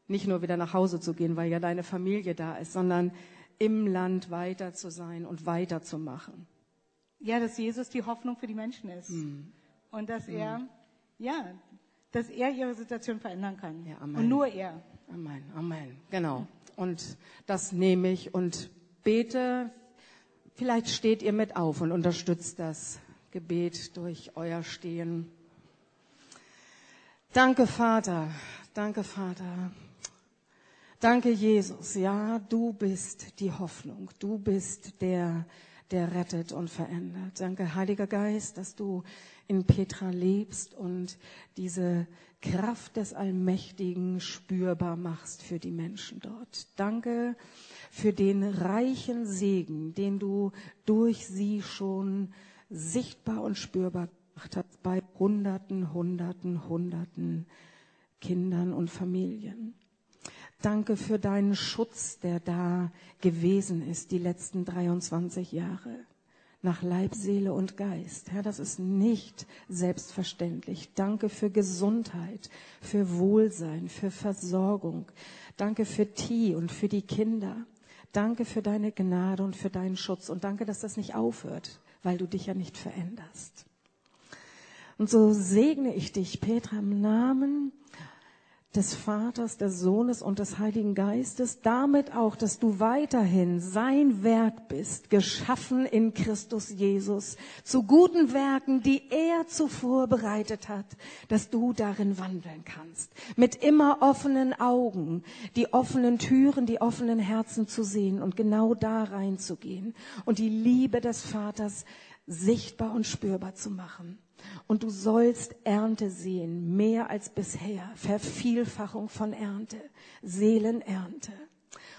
Nicht nur wieder nach Hause zu gehen, weil ja deine Familie da ist, sondern im Land weiter zu sein und weiterzumachen. Ja, dass Jesus die Hoffnung für die Menschen ist. Hm. Und dass hm. er, ja, dass er ihre Situation verändern kann. Ja. Und nur er. Amen, Amen. Genau. Und das nehme ich und bete. Vielleicht steht ihr mit auf und unterstützt das Gebet durch euer Stehen. Danke, Vater. Danke, Vater. Danke, Jesus. Ja, du bist die Hoffnung. Du bist der, der rettet und verändert. Danke, Heiliger Geist, dass du in Petra lebst und diese Kraft des Allmächtigen spürbar machst für die Menschen dort. Danke für den reichen Segen, den du durch sie schon sichtbar und spürbar gemacht hast bei Hunderten, Hunderten, Hunderten Kindern und Familien. Danke für deinen Schutz, der da gewesen ist die letzten 23 Jahre nach Leib, Seele und Geist. Herr, das ist nicht selbstverständlich. Danke für Gesundheit, für Wohlsein, für Versorgung. Danke für Tee und für die Kinder. Danke für deine Gnade und für deinen Schutz. Und danke, dass das nicht aufhört, weil du dich ja nicht veränderst. Und so segne ich dich, Petra, im Namen des Vaters, des Sohnes und des Heiligen Geistes, damit auch, dass du weiterhin sein Werk bist, geschaffen in Christus Jesus, zu guten Werken, die er zuvor bereitet hat, dass du darin wandeln kannst, mit immer offenen Augen, die offenen Türen, die offenen Herzen zu sehen und genau da reinzugehen und die Liebe des Vaters sichtbar und spürbar zu machen. Und du sollst Ernte sehen, mehr als bisher. Vervielfachung von Ernte, Seelenernte.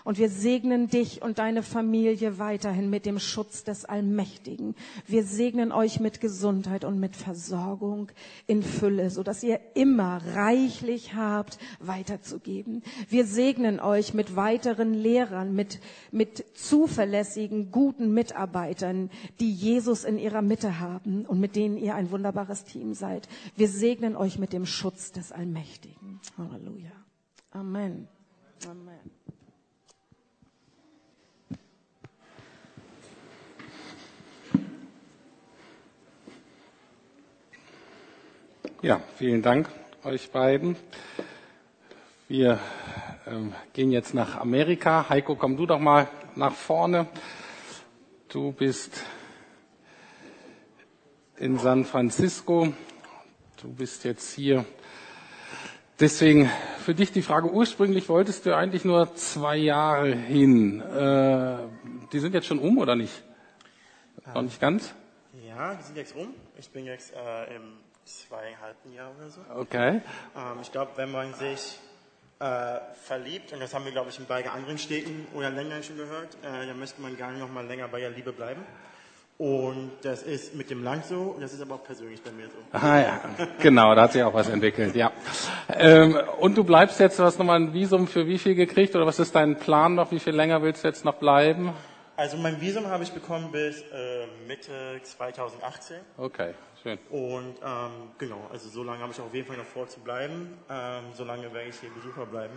Und wir segnen dich und deine Familie weiterhin mit dem Schutz des Allmächtigen. Wir segnen euch mit Gesundheit und mit Versorgung in Fülle, so dass ihr immer reichlich habt, weiterzugeben. Wir segnen euch mit weiteren Lehrern, mit, mit zuverlässigen, guten Mitarbeitern, die Jesus in ihrer Mitte haben und mit denen ihr ein wunderbares Team seid. Wir segnen euch mit dem Schutz des Allmächtigen. Halleluja. Amen. Amen. Ja, vielen Dank euch beiden. Wir ähm, gehen jetzt nach Amerika. Heiko, komm du doch mal nach vorne. Du bist in San Francisco. Du bist jetzt hier. Deswegen für dich die Frage, ursprünglich wolltest du eigentlich nur zwei Jahre hin. Äh, die sind jetzt schon um oder nicht? Noch nicht ganz? Ja, die sind jetzt um. Ich bin jetzt äh, im zweieinhalben Jahr oder so. Okay. Ähm, ich glaube, wenn man sich äh, verliebt, und das haben wir, glaube ich, in beiden anderen Städten oder Ländern schon gehört, äh, dann möchte man gar nicht noch mal länger bei der Liebe bleiben. Und das ist mit dem Land so, und das ist aber auch persönlich bei mir so. Ah ja, genau, da hat sich auch was entwickelt, ja. Ähm, und du bleibst jetzt, du hast nochmal ein Visum für wie viel gekriegt, oder was ist dein Plan noch, wie viel länger willst du jetzt noch bleiben? Also mein Visum habe ich bekommen bis äh, Mitte 2018. Okay, schön. Und ähm, genau, also so lange habe ich auf jeden Fall noch vor zu bleiben. Ähm, so lange werde ich hier Besucher bleiben.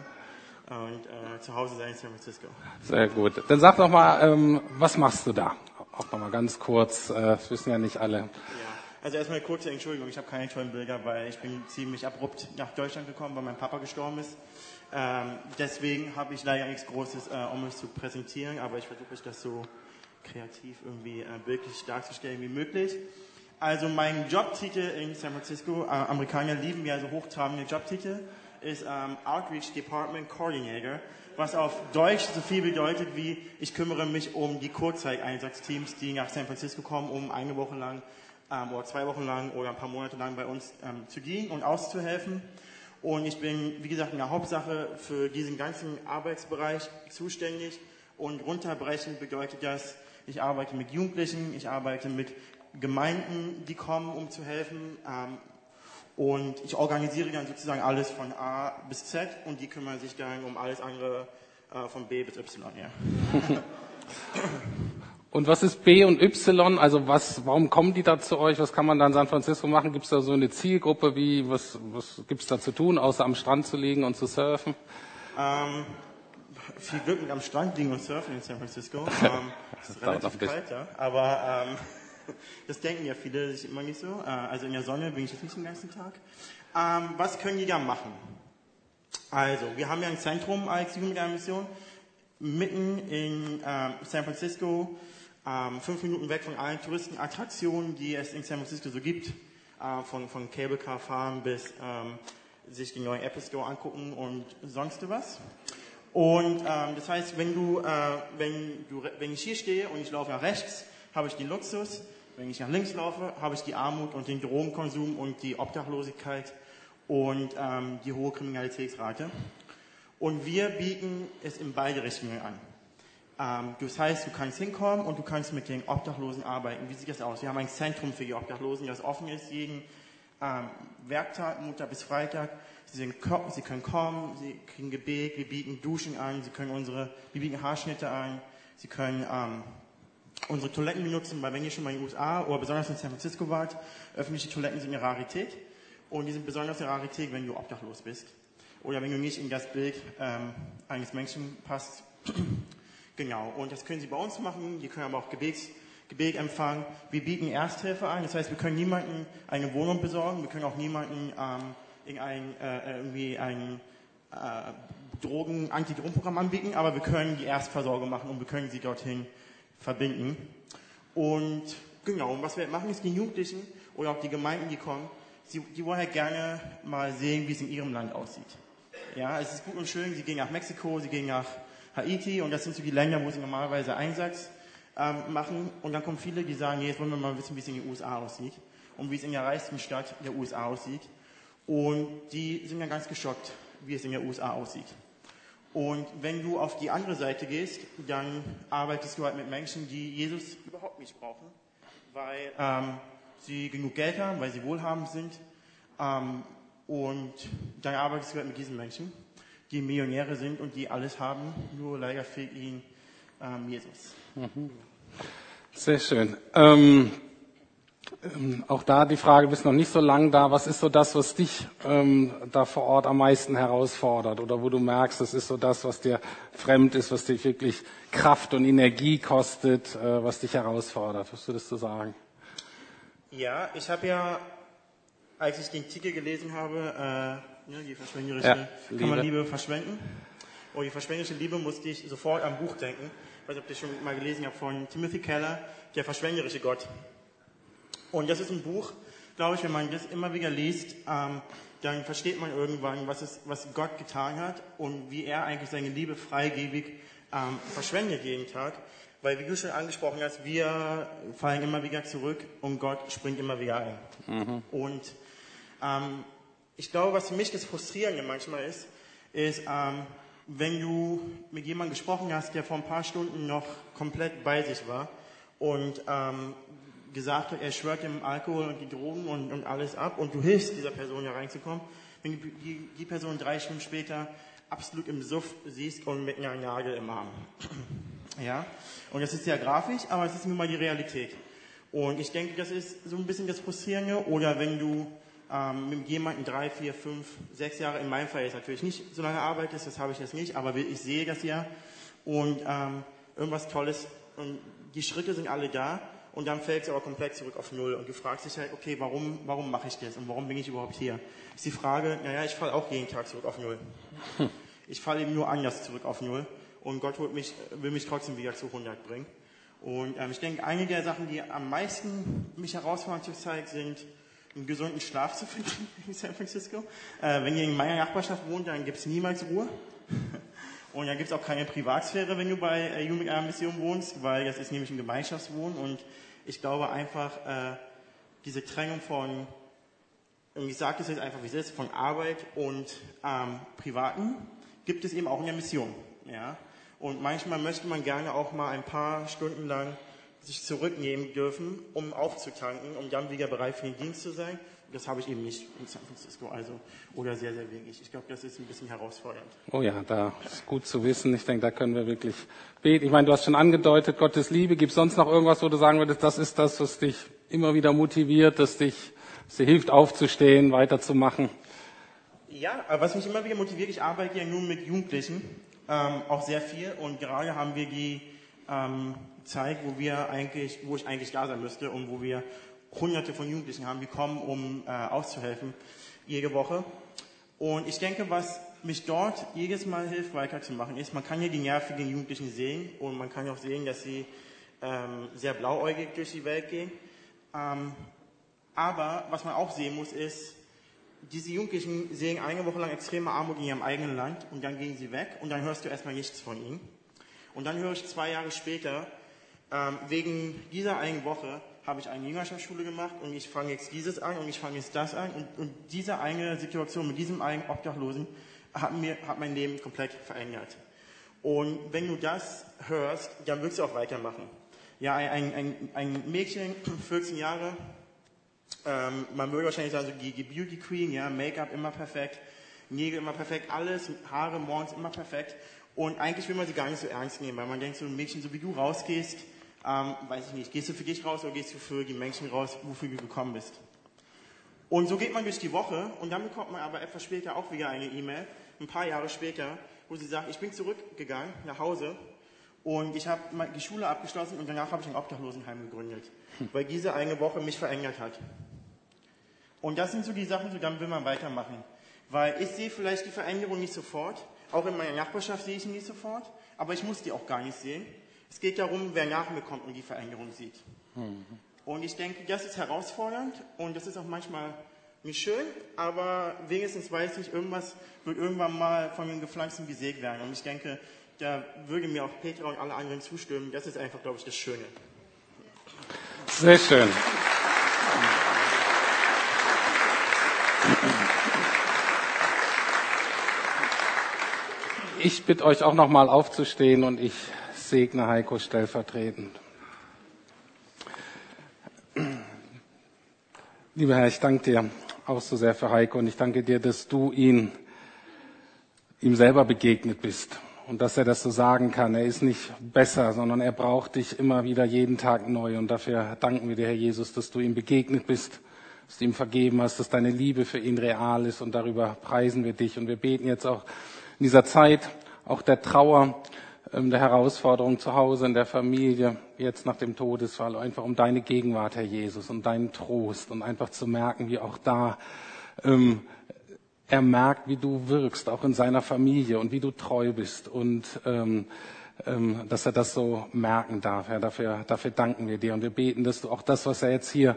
Und äh, zu Hause sein in San Francisco. Sehr gut. Dann sag doch mal, ähm, was machst du da? Auch nochmal ganz kurz, äh, das wissen ja nicht alle. Ja, also erstmal eine kurze Entschuldigung, ich habe keine tollen Bilder, weil ich bin ziemlich abrupt nach Deutschland gekommen, weil mein Papa gestorben ist. Ähm, deswegen habe ich leider nichts Großes, äh, um euch zu präsentieren, aber ich versuche euch das so kreativ irgendwie äh, bildlich darzustellen wie möglich. Also mein Jobtitel in San Francisco, äh, Amerikaner lieben ja so hochtrabende Jobtitel, ist ähm, Outreach Department Coordinator, was auf Deutsch so viel bedeutet wie ich kümmere mich um die Kurzzeiteinsatzteams, die nach San Francisco kommen, um eine Woche lang ähm, oder zwei Wochen lang oder ein paar Monate lang bei uns ähm, zu dienen und auszuhelfen. Und ich bin, wie gesagt, in der Hauptsache für diesen ganzen Arbeitsbereich zuständig. Und runterbrechen bedeutet das, ich arbeite mit Jugendlichen, ich arbeite mit Gemeinden, die kommen, um zu helfen. Ähm, und ich organisiere dann sozusagen alles von A bis Z und die kümmern sich dann um alles andere äh, von B bis Y. Ja. Und was ist B und Y? Also was, warum kommen die da zu euch? Was kann man da in San Francisco machen? Gibt es da so eine Zielgruppe? Wie, was, was gibt es da zu tun, außer am Strand zu liegen und zu surfen? Ähm, viel Glück mit am Strand liegen und surfen in San Francisco. Ähm, es ist relativ kalt, ja. Aber ähm, das denken ja viele sich immer nicht so. Äh, also in der Sonne bin ich jetzt nicht den ganzen Tag. Ähm, was können die da machen? Also, wir haben ja ein Zentrum als Jugendmission mitten in äh, San Francisco, ähm, fünf Minuten weg von allen Touristenattraktionen, die es in San Francisco so gibt, äh, von, von Cable Car fahren bis ähm, sich den neuen Apple Store angucken und sonst was. Und ähm, das heißt, wenn du, äh, wenn du, wenn ich hier stehe und ich laufe nach rechts, habe ich den Luxus. Wenn ich nach links laufe, habe ich die Armut und den Drogenkonsum und die Obdachlosigkeit und ähm, die hohe Kriminalitätsrate. Und wir bieten es in beide Richtungen an. Ähm, das heißt, du kannst hinkommen und du kannst mit den Obdachlosen arbeiten. Wie sieht das aus? Wir haben ein Zentrum für die Obdachlosen, das offen ist jeden ähm, Werktag, Montag bis Freitag. Sie, sind, sie, können kommen, sie kriegen Gebet, wir bieten Duschen an, sie können unsere, wir bieten Haarschnitte an, sie können ähm, unsere Toiletten benutzen, weil wenn ihr schon mal in den USA oder besonders in San Francisco wart, öffentliche Toiletten sind eine Rarität und die sind besonders eine Rarität, wenn du obdachlos bist oder wenn du nicht in das Bild ähm, eines Menschen passt. Genau, und das können Sie bei uns machen. Die können aber auch Gebets, Gebet empfangen. Wir bieten Ersthilfe an, das heißt, wir können niemanden eine Wohnung besorgen, wir können auch niemanden ähm, in ein, äh, irgendwie ein äh, Drogen, Anti-Drogenprogramm anbieten, aber wir können die Erstversorge machen und wir können sie dorthin verbinden. Und genau, und was wir machen, ist die Jugendlichen oder auch die Gemeinden, die kommen, sie, die wollen halt gerne mal sehen, wie es in ihrem Land aussieht. Ja, es ist gut und schön, sie gehen nach Mexiko, sie gehen nach Haiti und das sind so die Länder, wo sie normalerweise Einsatz ähm, machen. Und dann kommen viele, die sagen, jetzt wollen wir mal wissen, wie es in den USA aussieht und wie es in der reichsten Stadt der USA aussieht. Und die sind dann ganz geschockt, wie es in den USA aussieht. Und wenn du auf die andere Seite gehst, dann arbeitest du halt mit Menschen, die Jesus überhaupt nicht brauchen, weil ähm, sie genug Geld haben, weil sie wohlhabend sind. Ähm, und dann arbeitest du halt mit diesen Menschen, die Millionäre sind und die alles haben, nur leider fehlt ihnen ähm, Jesus. Mhm. Sehr schön. Ähm, ähm, auch da die Frage, bist noch nicht so lang da, was ist so das, was dich ähm, da vor Ort am meisten herausfordert oder wo du merkst, das ist so das, was dir fremd ist, was dich wirklich Kraft und Energie kostet, äh, was dich herausfordert. Was würdest du sagen? Ja, ich habe ja, als ich den Titel gelesen habe, äh, ne, die verschwenderische, ja, kann man Liebe verschwenden? Oh, die verschwenderische Liebe musste ich sofort am Buch denken. Ich weiß nicht, ob ihr schon mal gelesen habt von Timothy Keller, der verschwenderische Gott. Und das ist ein Buch, glaube ich, wenn man das immer wieder liest, ähm, dann versteht man irgendwann, was, es, was Gott getan hat und wie er eigentlich seine Liebe freigebig ähm, verschwendet jeden Tag. Weil, wie du schon angesprochen hast, wir fallen immer wieder zurück und Gott springt immer wieder ein. Mhm. Und ähm, ich glaube, was für mich das Frustrierende manchmal ist, ist, ähm, wenn du mit jemandem gesprochen hast, der vor ein paar Stunden noch komplett bei sich war und ähm, gesagt hat, er schwört dem Alkohol und die Drogen und, und alles ab und du hilfst dieser Person ja reinzukommen, wenn du die, die Person drei Stunden später absolut im Suff siehst und mit einer Nagel im Arm. Ja, und das ist sehr grafisch, aber es ist nun mal die Realität. Und ich denke, das ist so ein bisschen das Frustrierende. Oder wenn du ähm, mit jemandem drei, vier, fünf, sechs Jahre, in meinem Fall jetzt natürlich nicht so lange arbeitest, das habe ich jetzt nicht, aber ich sehe das ja. Und ähm, irgendwas Tolles, und die Schritte sind alle da, und dann fällt es aber komplett zurück auf Null. Und du fragst dich halt, okay, warum, warum mache ich das und warum bin ich überhaupt hier? Ist die Frage, naja, ich falle auch jeden Tag zurück auf Null. Hm. Ich falle eben nur anders zurück auf Null. Und Gott mich, will mich trotzdem wieder zu 100 bringen. Und ähm, ich denke, eine der Sachen, die am meisten mich herausfordern zurzeit, sind, einen gesunden Schlaf zu finden in San Francisco. Äh, wenn ihr in meiner Nachbarschaft wohnt, dann gibt es niemals Ruhe. Und dann gibt es auch keine Privatsphäre, wenn du bei äh, Jugend Mission wohnst, weil das ist nämlich ein Gemeinschaftswohnen und ich glaube einfach, äh, diese Trennung von, und ich sage das jetzt einfach wie es ist, von Arbeit und ähm, Privaten gibt es eben auch in der Mission. Ja? Und manchmal möchte man gerne auch mal ein paar Stunden lang sich zurücknehmen dürfen, um aufzutanken, um dann wieder bereit für den Dienst zu sein. Das habe ich eben nicht in San Francisco, also oder sehr, sehr wenig. Ich glaube, das ist ein bisschen herausfordernd. Oh ja, da ist gut zu wissen. Ich denke, da können wir wirklich beten. Ich meine, du hast schon angedeutet, Gottes Liebe. Gibt es sonst noch irgendwas, wo du sagen würdest, das ist das, was dich immer wieder motiviert, dass dich, dir hilft, aufzustehen, weiterzumachen? Ja, was mich immer wieder motiviert, ich arbeite ja nun mit Jugendlichen, ähm, auch sehr viel und gerade haben wir die ähm, Zeit, wo wir eigentlich, wo ich eigentlich da sein müsste und wo wir hunderte von Jugendlichen haben, die kommen, um äh, auszuhelfen, jede Woche. Und ich denke, was mich dort jedes Mal hilft, weiterzumachen, ist, man kann hier die nervigen Jugendlichen sehen und man kann auch sehen, dass sie ähm, sehr blauäugig durch die Welt gehen. Ähm, aber was man auch sehen muss, ist, diese Jugendlichen sehen eine Woche lang extreme Armut in ihrem eigenen Land und dann gehen sie weg und dann hörst du erstmal nichts von ihnen. Und dann höre ich zwei Jahre später, ähm, wegen dieser einen Woche habe ich eine Jüngerschaftsschule gemacht und ich fange jetzt dieses an und ich fange jetzt das an und, und diese eine Situation mit diesem einen Obdachlosen hat, mir, hat mein Leben komplett verändert. Und wenn du das hörst, dann willst du auch weitermachen. Ja, ein, ein, ein Mädchen, 14 Jahre, ähm, man würde wahrscheinlich sagen, so die, die Beauty Queen, ja, Make-up immer perfekt, Nägel immer perfekt, alles, Haare morgens immer perfekt. Und eigentlich will man sie gar nicht so ernst nehmen, weil man denkt, so ein Mädchen, so wie du rausgehst, ähm, weiß ich nicht, gehst du für dich raus oder gehst du für die Menschen raus, wofür du gekommen bist? Und so geht man durch die Woche und dann bekommt man aber etwas später auch wieder eine E-Mail, ein paar Jahre später, wo sie sagt, ich bin zurückgegangen nach Hause und ich habe die Schule abgeschlossen und danach habe ich ein Obdachlosenheim gegründet, hm. weil diese eine Woche mich verändert hat. Und das sind so die Sachen, so dann will man weitermachen. Weil ich sehe vielleicht die Veränderung nicht sofort, auch in meiner Nachbarschaft sehe ich sie nicht sofort, aber ich muss die auch gar nicht sehen. Es geht darum, wer nach mir kommt und die Veränderung sieht. Mhm. Und ich denke, das ist herausfordernd und das ist auch manchmal nicht schön, aber wenigstens weiß ich, irgendwas wird irgendwann mal von den Gepflanzten gesägt werden. Und ich denke, da würde mir auch Petra und alle anderen zustimmen. Das ist einfach, glaube ich, das Schöne. Sehr schön. Ich bitte euch auch nochmal aufzustehen und ich segne Heiko stellvertretend. Lieber Herr, ich danke dir auch so sehr für Heiko und ich danke dir, dass du ihn, ihm selber begegnet bist und dass er das so sagen kann. Er ist nicht besser, sondern er braucht dich immer wieder jeden Tag neu und dafür danken wir dir, Herr Jesus, dass du ihm begegnet bist, dass du ihm vergeben hast, dass deine Liebe für ihn real ist und darüber preisen wir dich und wir beten jetzt auch in dieser Zeit, auch der Trauer, ähm, der Herausforderung zu Hause, in der Familie, jetzt nach dem Todesfall, einfach um deine Gegenwart, Herr Jesus, und deinen Trost und einfach zu merken, wie auch da ähm, er merkt, wie du wirkst, auch in seiner Familie und wie du treu bist und ähm, ähm, dass er das so merken darf. Herr, dafür, dafür danken wir dir und wir beten, dass du auch das, was er jetzt hier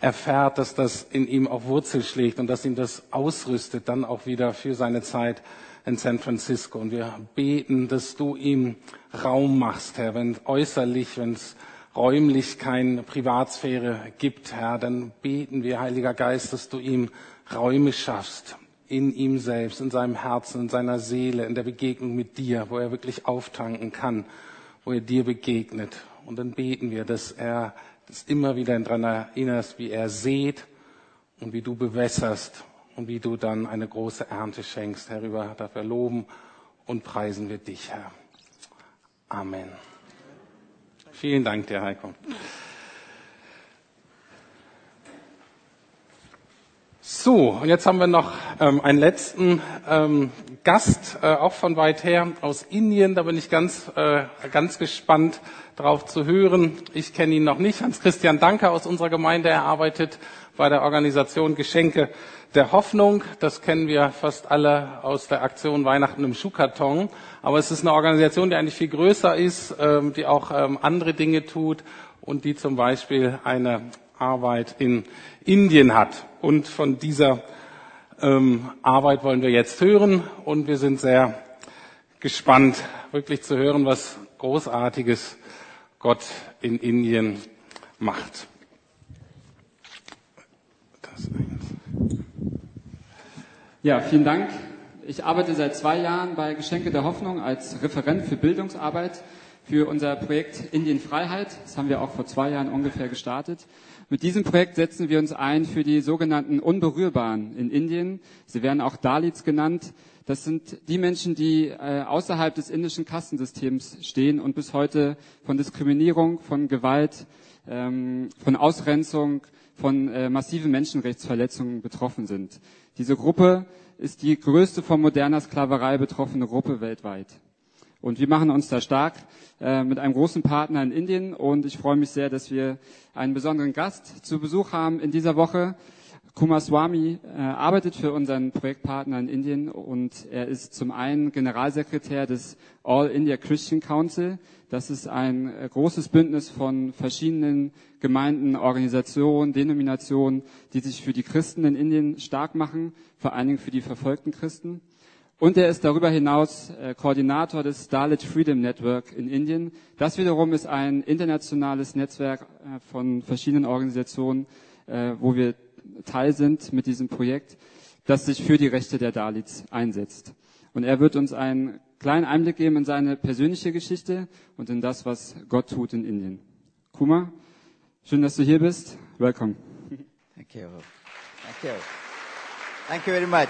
erfährt, dass das in ihm auch Wurzel schlägt und dass ihn das ausrüstet, dann auch wieder für seine Zeit in San Francisco. Und wir beten, dass du ihm Raum machst, Herr, wenn äußerlich, wenn es räumlich keine Privatsphäre gibt, Herr, dann beten wir, Heiliger Geist, dass du ihm Räume schaffst in ihm selbst, in seinem Herzen, in seiner Seele, in der Begegnung mit dir, wo er wirklich auftanken kann, wo er dir begegnet. Und dann beten wir, dass er das immer wieder daran erinnerst, wie er seht und wie du bewässerst und wie du dann eine große Ernte schenkst. Herr, dafür loben und preisen wir dich, Herr. Amen. Vielen Dank dir, Heiko. So, und jetzt haben wir noch ähm, einen letzten ähm, Gast, äh, auch von weit her aus Indien. Da bin ich ganz, äh, ganz gespannt drauf zu hören. Ich kenne ihn noch nicht. Hans-Christian Danke aus unserer Gemeinde. Er arbeitet bei der Organisation Geschenke der Hoffnung. Das kennen wir fast alle aus der Aktion Weihnachten im Schuhkarton. Aber es ist eine Organisation, die eigentlich viel größer ist, ähm, die auch ähm, andere Dinge tut und die zum Beispiel eine Arbeit in Indien hat. Und von dieser ähm, Arbeit wollen wir jetzt hören und wir sind sehr gespannt, wirklich zu hören, was Großartiges Gott in Indien macht. Ja, vielen Dank. Ich arbeite seit zwei Jahren bei Geschenke der Hoffnung als Referent für Bildungsarbeit für unser Projekt Indien Freiheit. Das haben wir auch vor zwei Jahren ungefähr gestartet. Mit diesem Projekt setzen wir uns ein für die sogenannten Unberührbaren in Indien. Sie werden auch Dalits genannt. Das sind die Menschen, die äh, außerhalb des indischen Kastensystems stehen und bis heute von Diskriminierung, von Gewalt, ähm, von Ausgrenzung, von äh, massiven Menschenrechtsverletzungen betroffen sind. Diese Gruppe ist die größte von moderner Sklaverei betroffene Gruppe weltweit. Und wir machen uns da stark äh, mit einem großen Partner in Indien. Und ich freue mich sehr, dass wir einen besonderen Gast zu Besuch haben in dieser Woche. Kumar Swami äh, arbeitet für unseren Projektpartner in Indien und er ist zum einen Generalsekretär des All India Christian Council. Das ist ein äh, großes Bündnis von verschiedenen Gemeinden, Organisationen, Denominationen, die sich für die Christen in Indien stark machen, vor allen Dingen für die verfolgten Christen. Und er ist darüber hinaus äh, Koordinator des Dalit Freedom Network in Indien. Das wiederum ist ein internationales Netzwerk äh, von verschiedenen Organisationen, äh, wo wir Teil sind mit diesem Projekt, das sich für die Rechte der Dalits einsetzt. Und er wird uns einen kleinen Einblick geben in seine persönliche Geschichte und in das, was Gott tut in Indien. Kuma, schön, dass du hier bist. Welcome. Thank you. Thank you. Thank you very much.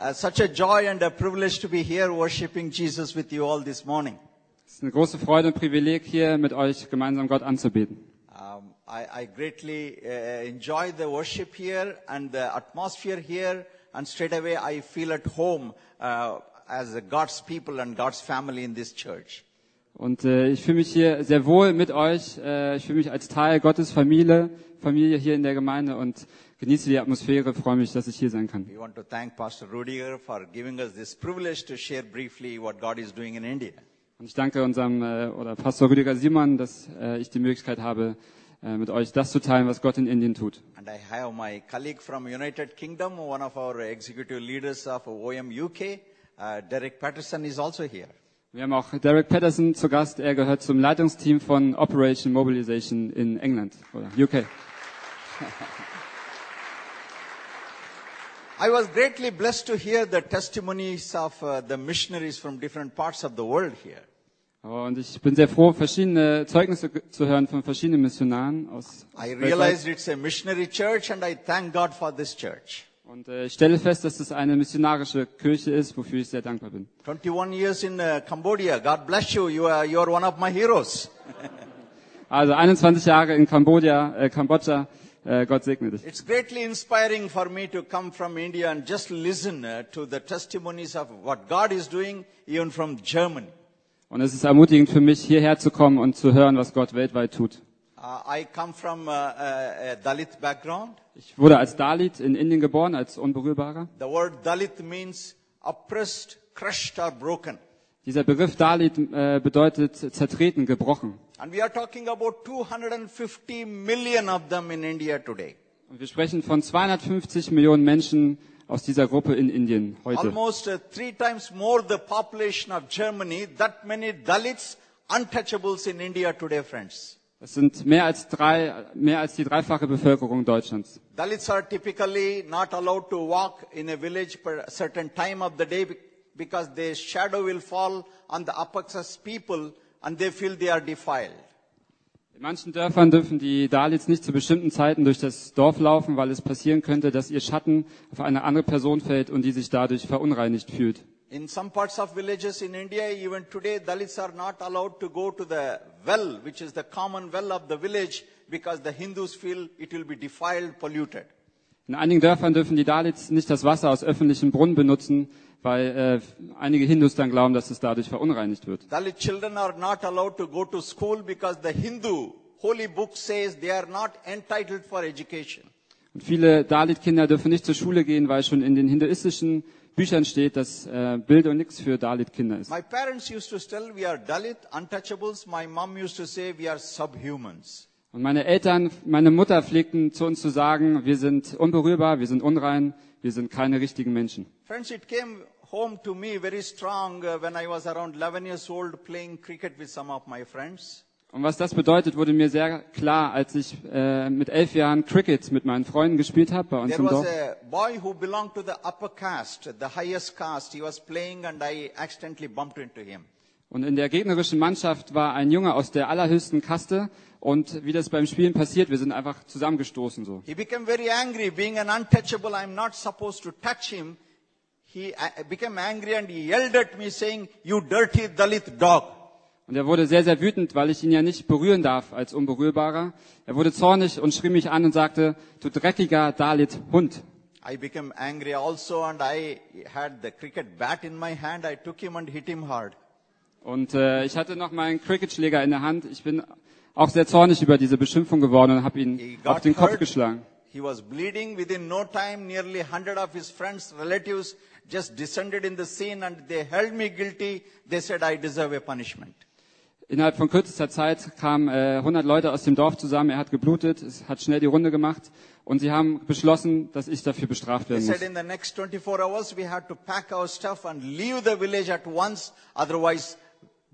Uh, such a joy and a privilege to be here worshiping Jesus with you all this morning. Es ist eine große Freude und Privileg, hier mit euch gemeinsam Gott anzubeten. Um, I, I greatly uh, enjoy the worship here and the atmosphere here, and straight away I feel at home uh, as God's people and God's family in this church. Und äh, ich fühle mich hier sehr wohl mit euch. Äh, ich fühle mich als Teil Gottes Familie, Familie hier in der Gemeinde und genieße die Atmosphäre. Freue mich, dass ich hier sein kann. We want to thank Pastor Rudiger for giving us this privilege to share briefly what God is doing in India. Und ich danke unserem äh, oder Pastor Rüdiger Simon, dass äh, ich die Möglichkeit habe, äh, mit euch das zu teilen, was Gott in Indien tut. And I have my colleague from United Kingdom, one of our executive leaders of OM UK, uh, Derek Patterson is also here. Wir haben auch Derek Patterson zu Gast. Er gehört zum Leitungsteam von Operation Mobilization in England oder UK. I was greatly blessed to hear the testimonies of uh, the missionaries from different parts of the world here. Und ich bin sehr froh, verschiedene Zeugnisse zu hören von verschiedenen Missionaren aus I realized it's a missionary church and I thank God for this church. Und äh, ich stelle fest, dass es eine missionarische Kirche ist, wofür ich sehr dankbar bin. 21 years in uh, Cambodia. God bless you. You are, you are one of my heroes. Also 21 Jahre in Kambodscha, äh, Kambodscha, Gott segne dich. It's greatly inspiring for me to come from India and just listen uh, to the testimonies of what God is doing even from Germany. Und es ist ermutigend für mich, hierher zu kommen und zu hören, was Gott weltweit tut. Uh, I come from uh, a, a Dalit background. Ich wurde als Dalit in Indien geboren, als Unberührbarer. The word Dalit means oppressed, crushed or broken. Dieser Begriff Dalit äh, bedeutet zertreten, gebrochen. And we are talking about 250 million of them in India today. Und wir sprechen von 250 Millionen Menschen aus dieser Gruppe in Indien heute. Almost uh, three times more the population of Germany, that many Dalits, untouchables in India today, friends. Das sind mehr als drei, mehr als die dreifache Bevölkerung Deutschlands. Dalits are typically not allowed to walk in a village per a certain time of the day because their shadow will fall on the class people and they feel they are defiled. In manchen Dörfern dürfen die Dalits nicht zu bestimmten Zeiten durch das Dorf laufen, weil es passieren könnte, dass ihr Schatten auf eine andere Person fällt und die sich dadurch verunreinigt fühlt. In some parts of villages in India, even today, Dalits are not allowed to go to the well, which is the common well of the village, because the Hindus feel it will be defiled, polluted. In einigen Dörfern dürfen die Dalits nicht das Wasser aus öffentlichen Brunnen benutzen, weil äh, einige Hindus dann glauben, dass es dadurch verunreinigt wird. Dalit children are not allowed to go to school because the Hindu holy book says they are not entitled for education. Und viele Dalit-Kinder dürfen nicht zur Schule gehen, weil schon in den hinduistischen Büchern steht, dass äh, Bildung nichts für Dalit-Kinder ist. My parents used to tell we are Dalit, untouchables. My mom used to say we are subhumans. Und meine Eltern, meine Mutter pflegten zu uns zu sagen, wir sind unberührbar, wir sind unrein, wir sind keine richtigen Menschen. Friends, it came home to me very strong uh, when I was around 11 years old playing cricket with some of my friends. Und was das bedeutet, wurde mir sehr klar, als ich äh, mit elf Jahren Cricket mit meinen Freunden gespielt habe bei uns There im was Dorf. a boy Und in der gegnerischen Mannschaft war ein Junge aus der allerhöchsten Kaste. Und wie das beim Spielen passiert, wir sind einfach zusammengestoßen so. He became very angry. Being an untouchable, I'm not supposed to touch him. He became angry and he yelled at me saying, you dirty Dalit dog. Und er wurde sehr, sehr wütend, weil ich ihn ja nicht berühren darf als Unberührbarer. Er wurde zornig und schrie mich an und sagte, du dreckiger Dalit-Hund. I became angry also and I had the cricket bat in my hand. I took him and hit him hard. Und äh, ich hatte noch meinen Cricketschläger in der Hand. Ich bin auch sehr zornig über diese Beschimpfung geworden und habe ihn auf den Kopf hurt. geschlagen. He was bleeding within no time. Nearly 100 of his friends, relatives just descended in the scene and they held me guilty. They said I deserve a punishment. Innerhalb von kürzester Zeit kamen äh, 100 Leute aus dem Dorf zusammen. Er hat geblutet, es hat schnell die Runde gemacht und sie haben beschlossen, dass ich dafür bestraft They werden said muss. in the next 24 hours we had to pack our stuff and leave the village at once. Otherwise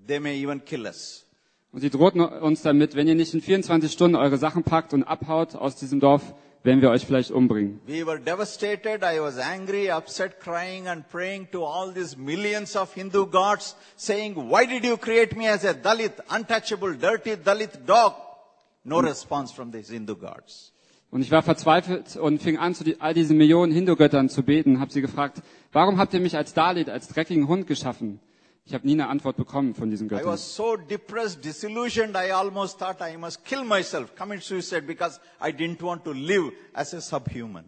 they may even kill us. Und sie drohten uns damit, wenn ihr nicht in 24 Stunden eure Sachen packt und abhaut aus diesem Dorf, werden wir euch vielleicht umbringen. We were devastated. I was angry, upset, crying and praying to all these millions of Hindu gods saying, why did you create me as a Dalit, untouchable, dirty Dalit dog? No response from these Hindu gods. Und ich war verzweifelt und fing an, zu all diesen Millionen Hindu-Göttern zu beten, habe sie gefragt, warum habt ihr mich als Dalit, als dreckigen Hund geschaffen? Ich habe nie eine Antwort bekommen von diesen I Göttern. was so depressed, disillusioned, I almost thought I must kill myself, commit suicide because I didn't want to live as a subhuman.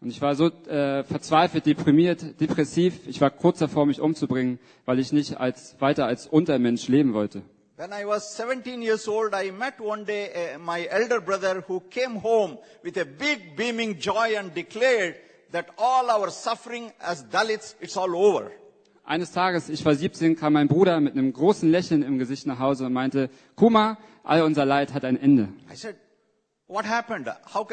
Und ich war so äh, verzweifelt, deprimiert, depressiv. Ich war kurz davor, mich umzubringen, weil ich nicht als, weiter als Untermensch leben wollte. When I was 17 years old, I met one day uh, my elder brother who came home with a big beaming joy and declared that all our suffering as Dalits, it's all over. Eines Tages, ich war 17, kam mein Bruder mit einem großen Lächeln im Gesicht nach Hause und meinte, Kuma, all unser Leid hat ein Ende. Said? How, how.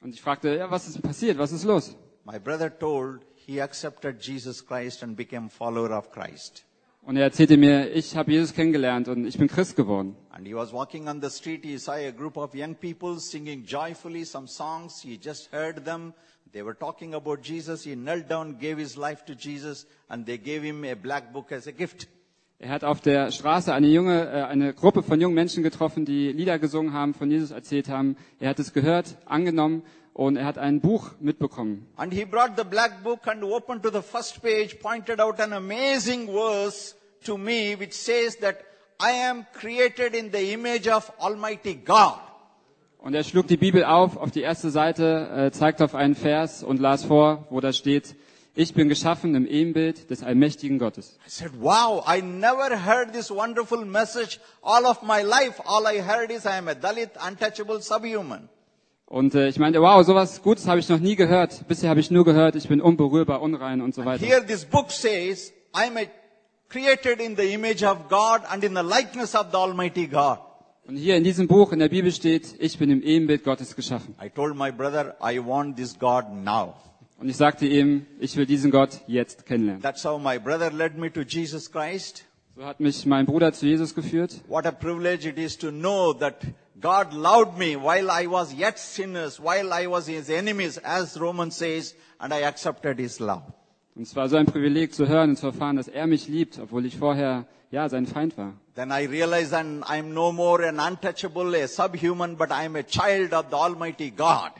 Und ich fragte, ja, was ist passiert? Was ist los? My brother told he accepted Jesus Christ and became follower of Christ. Und er erzählte mir, ich habe Jesus kennengelernt und ich bin Christ geworden. And he was walking on the street. He saw a group of young people singing joyfully some songs. He just heard them. They were talking about Jesus. He knelt down, gave his life to Jesus, and they gave him a black book as a gift. Er hat auf der Straße eine junge, äh, eine Gruppe von jungen Menschen getroffen, die Lieder gesungen haben, von Jesus erzählt haben. Er hat es gehört, angenommen und er hat ein Buch mitbekommen. And he brought the black book and opened to the first page, pointed out an amazing verse to me, which says that I am created in the image of Almighty God. Und er schlug die Bibel auf, auf die erste Seite, äh, zeigte auf einen Vers und las vor, wo da steht, ich bin geschaffen im Ebenbild des allmächtigen Gottes. I said, wow, I never heard this wonderful message all of my life. All I heard is I am a Dalit, untouchable, subhuman. Und äh, ich meinte, wow, sowas Gutes habe ich noch nie gehört. Bisher habe ich nur gehört, ich bin unberührbar, unrein und so weiter. Here this book says, I am a created in the image of God and in the likeness of the Almighty God. Und hier in diesem Buch in der Bibel steht, ich bin im Ebenbild Gottes geschaffen. I told my brother, I want this God now. Und ich sagte ihm, ich will diesen Gott jetzt kennenlernen. That's how my brother led me to Jesus Christ. So hat mich mein Bruder zu Jesus geführt. What a privilege it is to know that God loved me while I was yet sinners, while I was his enemies, as Romans says, and I accepted his love. Und es war so ein Privileg zu hören und zu erfahren, dass er mich liebt, obwohl ich vorher, ja, sein Feind war. Then I realized that I'm no more an untouchable, a subhuman, but I'm a child of the Almighty God.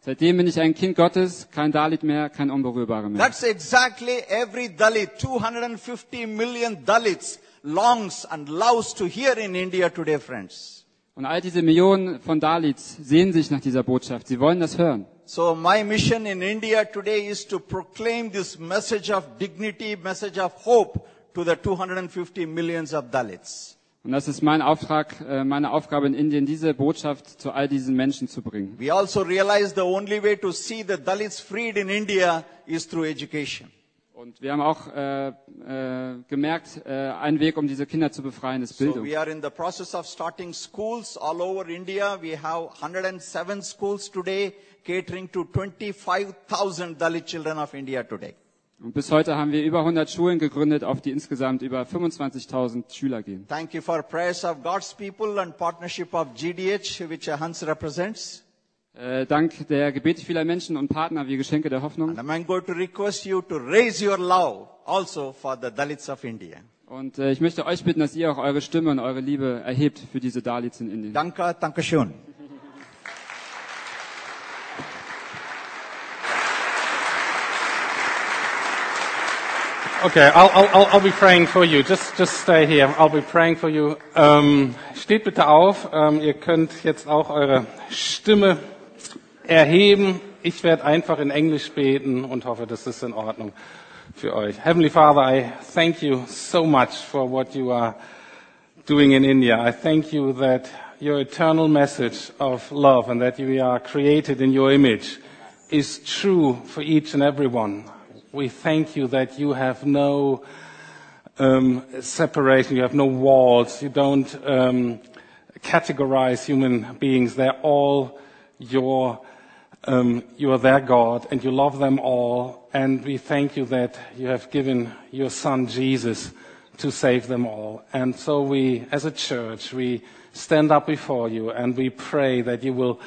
Seitdem bin ich ein Kind Gottes, kein Dalit mehr, kein Unberührbarer mehr. That's exactly every Dalit, 250 million Dalits longs and loves to hear in India today, friends. Und all diese Millionen von Dalits sehen sich nach dieser Botschaft. Sie wollen das hören. So my mission in India today is to proclaim this message of dignity, message of hope to the 250 millions of Dalits. Und das ist mein Auftrag, äh, meine Aufgabe in Indien, diese Botschaft zu all diesen Menschen zu bringen. We also realize the only way to see the Dalits freed in India is through education. Und wir haben auch äh, äh, gemerkt, äh, ein Weg, um diese Kinder zu befreien, ist So Bildung. we are in the process of starting schools all over India. We have 107 schools today catering to 25,000 Dalit children of India today. Und bis heute haben wir über 100 Schulen gegründet, auf die insgesamt über 25.000 Schüler gehen. Thank you for prayers of God's people and partnership of GDH, which Hans represents. Äh, dank der Gebete vieler Menschen und Partner wie Geschenke der Hoffnung. And I'm going to request you to raise your love also for the Dalits of India. Und äh, ich möchte euch bitten, dass ihr auch eure Stimme und eure Liebe erhebt für diese Dalits in Indien. Danke, danke Okay, I'll, I'll, I'll, be praying for you. Just, just stay here. I'll be praying for you. Ähm, steht bitte auf. Ähm, ihr könnt jetzt auch eure Stimme erheben. Ich werde einfach in Englisch beten und hoffe, das ist in Ordnung für euch. Heavenly Father, I thank you so much for what you are doing in India. I thank you that your eternal message of love and that you are created in your image is true for each and every one. We thank you that you have no um, separation, you have no walls, you don't um, categorize human beings. They're all your, um, you are their God, and you love them all. And we thank you that you have given your Son Jesus to save them all. And so we, as a church, we stand up before you and we pray that you will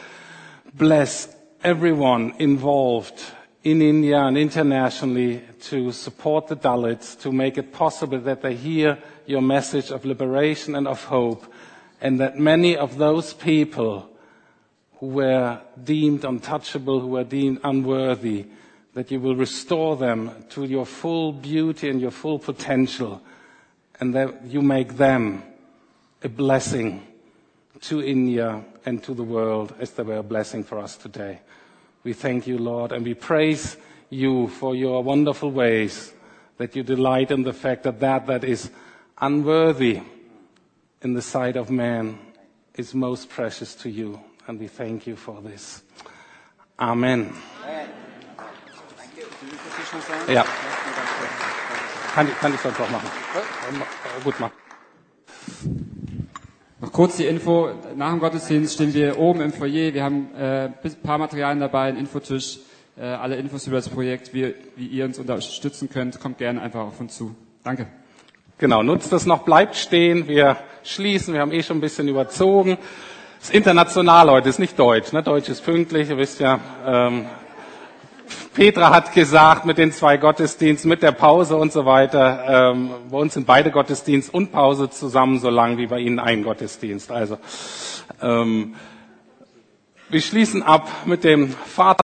bless everyone involved in India and internationally to support the Dalits, to make it possible that they hear your message of liberation and of hope, and that many of those people who were deemed untouchable, who were deemed unworthy, that you will restore them to your full beauty and your full potential, and that you make them a blessing to India and to the world as they were a blessing for us today. We thank you, Lord, and we praise you for your wonderful ways, that you delight in the fact that that that is unworthy in the sight of man is most precious to you. And we thank you for this. Amen. Ja. Kann ich, kann ich sonst auch machen. Gut machen. Noch kurz die Info. Nach dem Gottesdienst stehen wir oben im Foyer. Wir haben äh, ein paar Materialien dabei, einen Infotisch, äh, alle Infos über das Projekt, wie, wie ihr uns unterstützen könnt. Kommt gerne einfach auf uns zu. Danke. Genau, nutzt das noch, bleibt stehen. Wir schließen, wir haben eh schon ein bisschen überzogen. Es ist international heute, ist nicht Deutsch. Ne? Deutsch ist pünktlich, ihr wisst ja. Ähm, Petra hat gesagt, mit den zwei Gottesdiensten, mit der Pause und so weiter. Ähm, bei uns sind beide Gottesdienst und Pause zusammen so lang wie bei Ihnen ein Gottesdienst. Also ähm, wir schließen ab mit dem Vater.